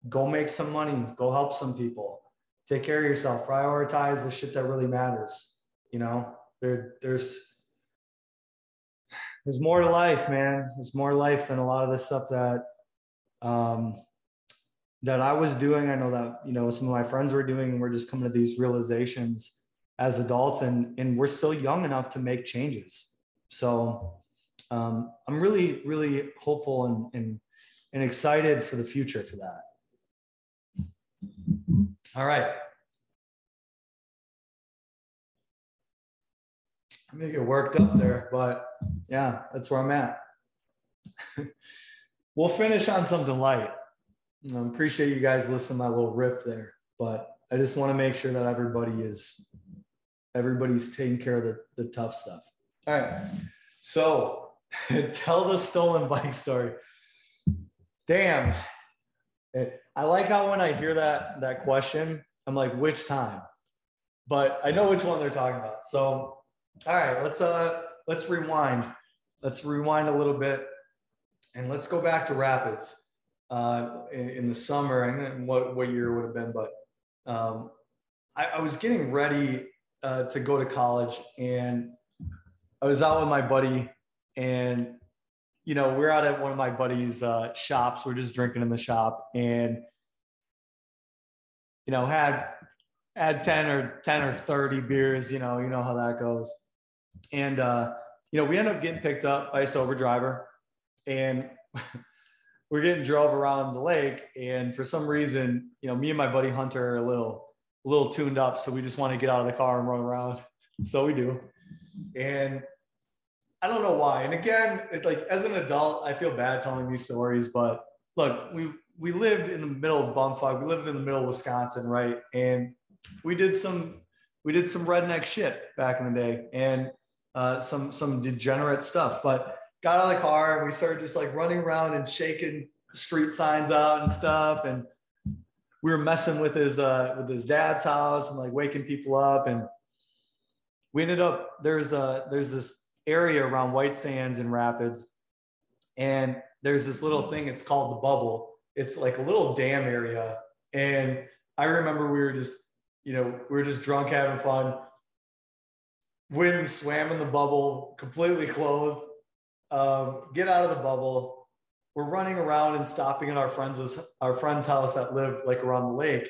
Go make some money. Go help some people. Take care of yourself. Prioritize the shit that really matters. You know there there's there's more to life, man. There's more life than a lot of the stuff that um, that I was doing. I know that you know some of my friends were doing, and we're just coming to these realizations as adults, and and we're still young enough to make changes. So um, I'm really, really hopeful and, and and excited for the future for that. All right. I'm gonna get worked up there, but yeah, that's where I'm at. we'll finish on something light. I appreciate you guys listening to my little riff there, but I just want to make sure that everybody is everybody's taking care of the, the tough stuff. All right. So tell the stolen bike story. Damn. It, I like how when I hear that that question, I'm like, which time? But I know which one they're talking about. So all right, let's uh let's rewind. Let's rewind a little bit and let's go back to Rapids uh, in, in, the summer. and what, what year would have been, but um, I, I, was getting ready uh, to go to college and I was out with my buddy and you know, we're out at one of my buddy's uh, shops. We're just drinking in the shop and, you know, had, had 10 or 10 or 30 beers, you know, you know how that goes. And, uh, you know, we end up getting picked up by a sober driver and we're getting drove around the lake. And for some reason, you know, me and my buddy Hunter are a little, a little tuned up. So we just want to get out of the car and run around. So we do. And I don't know why. And again, it's like as an adult, I feel bad telling these stories, but look, we we lived in the middle of bumfuck. We lived in the middle of Wisconsin, right? And we did some we did some redneck shit back in the day and uh, some some degenerate stuff. But got out of the car and we started just like running around and shaking street signs out and stuff. And we were messing with his uh, with his dad's house and like waking people up. And we ended up there's a there's this area around White Sands and Rapids, and there's this little thing. It's called the Bubble. It's like a little dam area, and I remember we were just you know, we were just drunk having fun. Wind swam in the bubble, completely clothed. Um, get out of the bubble. We're running around and stopping at our friend's our friend's house that live like around the lake,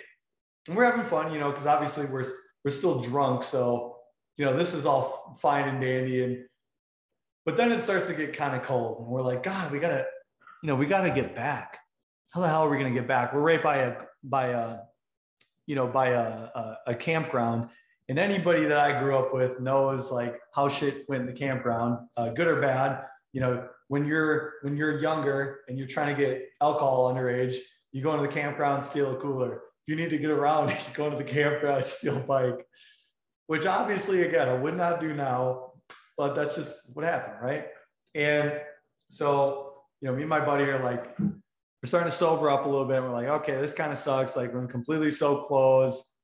and we're having fun, you know, because obviously we're we're still drunk, so you know this is all fine and dandy, and but then it starts to get kind of cold, and we're like, God, we gotta, you know, we gotta get back. How the hell are we gonna get back? We're right by a by a you know, by a, a, a campground. And anybody that I grew up with knows like how shit went in the campground, uh, good or bad. You know, when you're when you're younger and you're trying to get alcohol underage, you go into the campground, steal a cooler. If you need to get around, you go into the campground, steal a bike. Which obviously, again, I would not do now, but that's just what happened, right? And so, you know, me and my buddy are like, we're starting to sober up a little bit. We're like, okay, this kind of sucks. Like we're completely so close.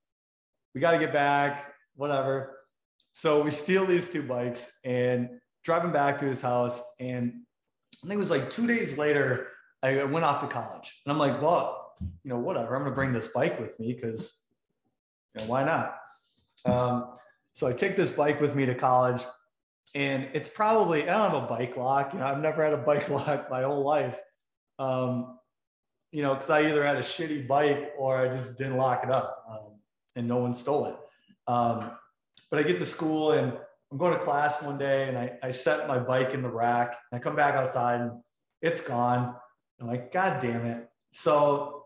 We got to get back, whatever. So we steal these two bikes and drive them back to his house. And I think it was like two days later, I went off to college. And I'm like, well, you know, whatever. I'm going to bring this bike with me because, you know, why not? Um, so I take this bike with me to college. And it's probably, I don't have a bike lock. You know, I've never had a bike lock my whole life. Um, you know, because I either had a shitty bike or I just didn't lock it up um, and no one stole it. Um, but I get to school and I'm going to class one day and I, I set my bike in the rack and I come back outside and it's gone. I'm like, God damn it. So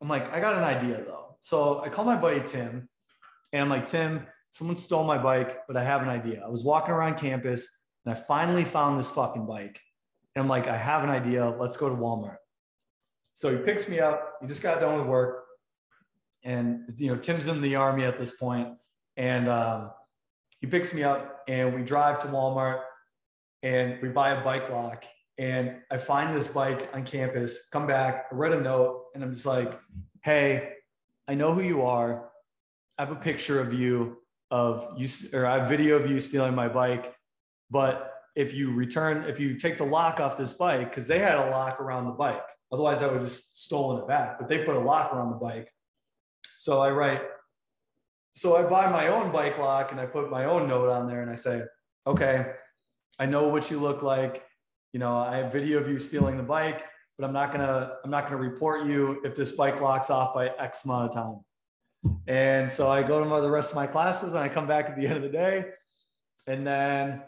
I'm like, I got an idea though. So I call my buddy Tim and I'm like, Tim, someone stole my bike, but I have an idea. I was walking around campus and I finally found this fucking bike. And I'm like, I have an idea. Let's go to Walmart. So he picks me up. He just got done with work, and you know Tim's in the army at this point, and um, he picks me up, and we drive to Walmart, and we buy a bike lock. And I find this bike on campus. Come back. I read a note, and I'm just like, "Hey, I know who you are. I have a picture of you of you, or I have video of you stealing my bike, but." If you return, if you take the lock off this bike, because they had a lock around the bike, Otherwise, I would have just stolen it back. But they put a locker on the bike. So I write, so I buy my own bike lock and I put my own note on there and I say, okay, I know what you look like. You know, I have video of you stealing the bike, but I'm not gonna, I'm not gonna report you if this bike locks off by X amount of time. And so I go to my, the rest of my classes and I come back at the end of the day. And then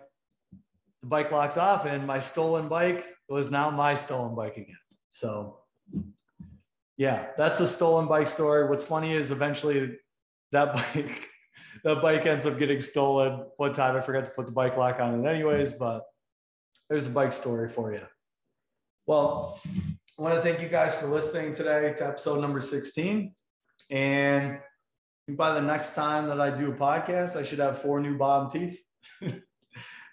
the bike locks off and my stolen bike was now my stolen bike again. So yeah, that's a stolen bike story. What's funny is eventually that bike, that bike ends up getting stolen. One time I forgot to put the bike lock on it anyways, but there's a bike story for you. Well, I want to thank you guys for listening today to episode number 16. And by the next time that I do a podcast, I should have four new bottom teeth.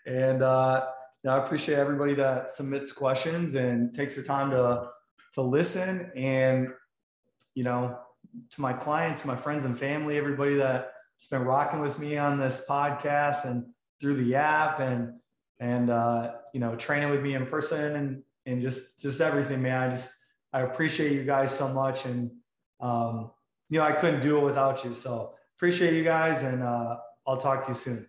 and uh, you know, I appreciate everybody that submits questions and takes the time to to listen. And you know, to my clients, my friends and family, everybody that's been rocking with me on this podcast and through the app and and uh, you know, training with me in person and and just just everything, man. I just I appreciate you guys so much, and um, you know, I couldn't do it without you. So appreciate you guys, and uh, I'll talk to you soon.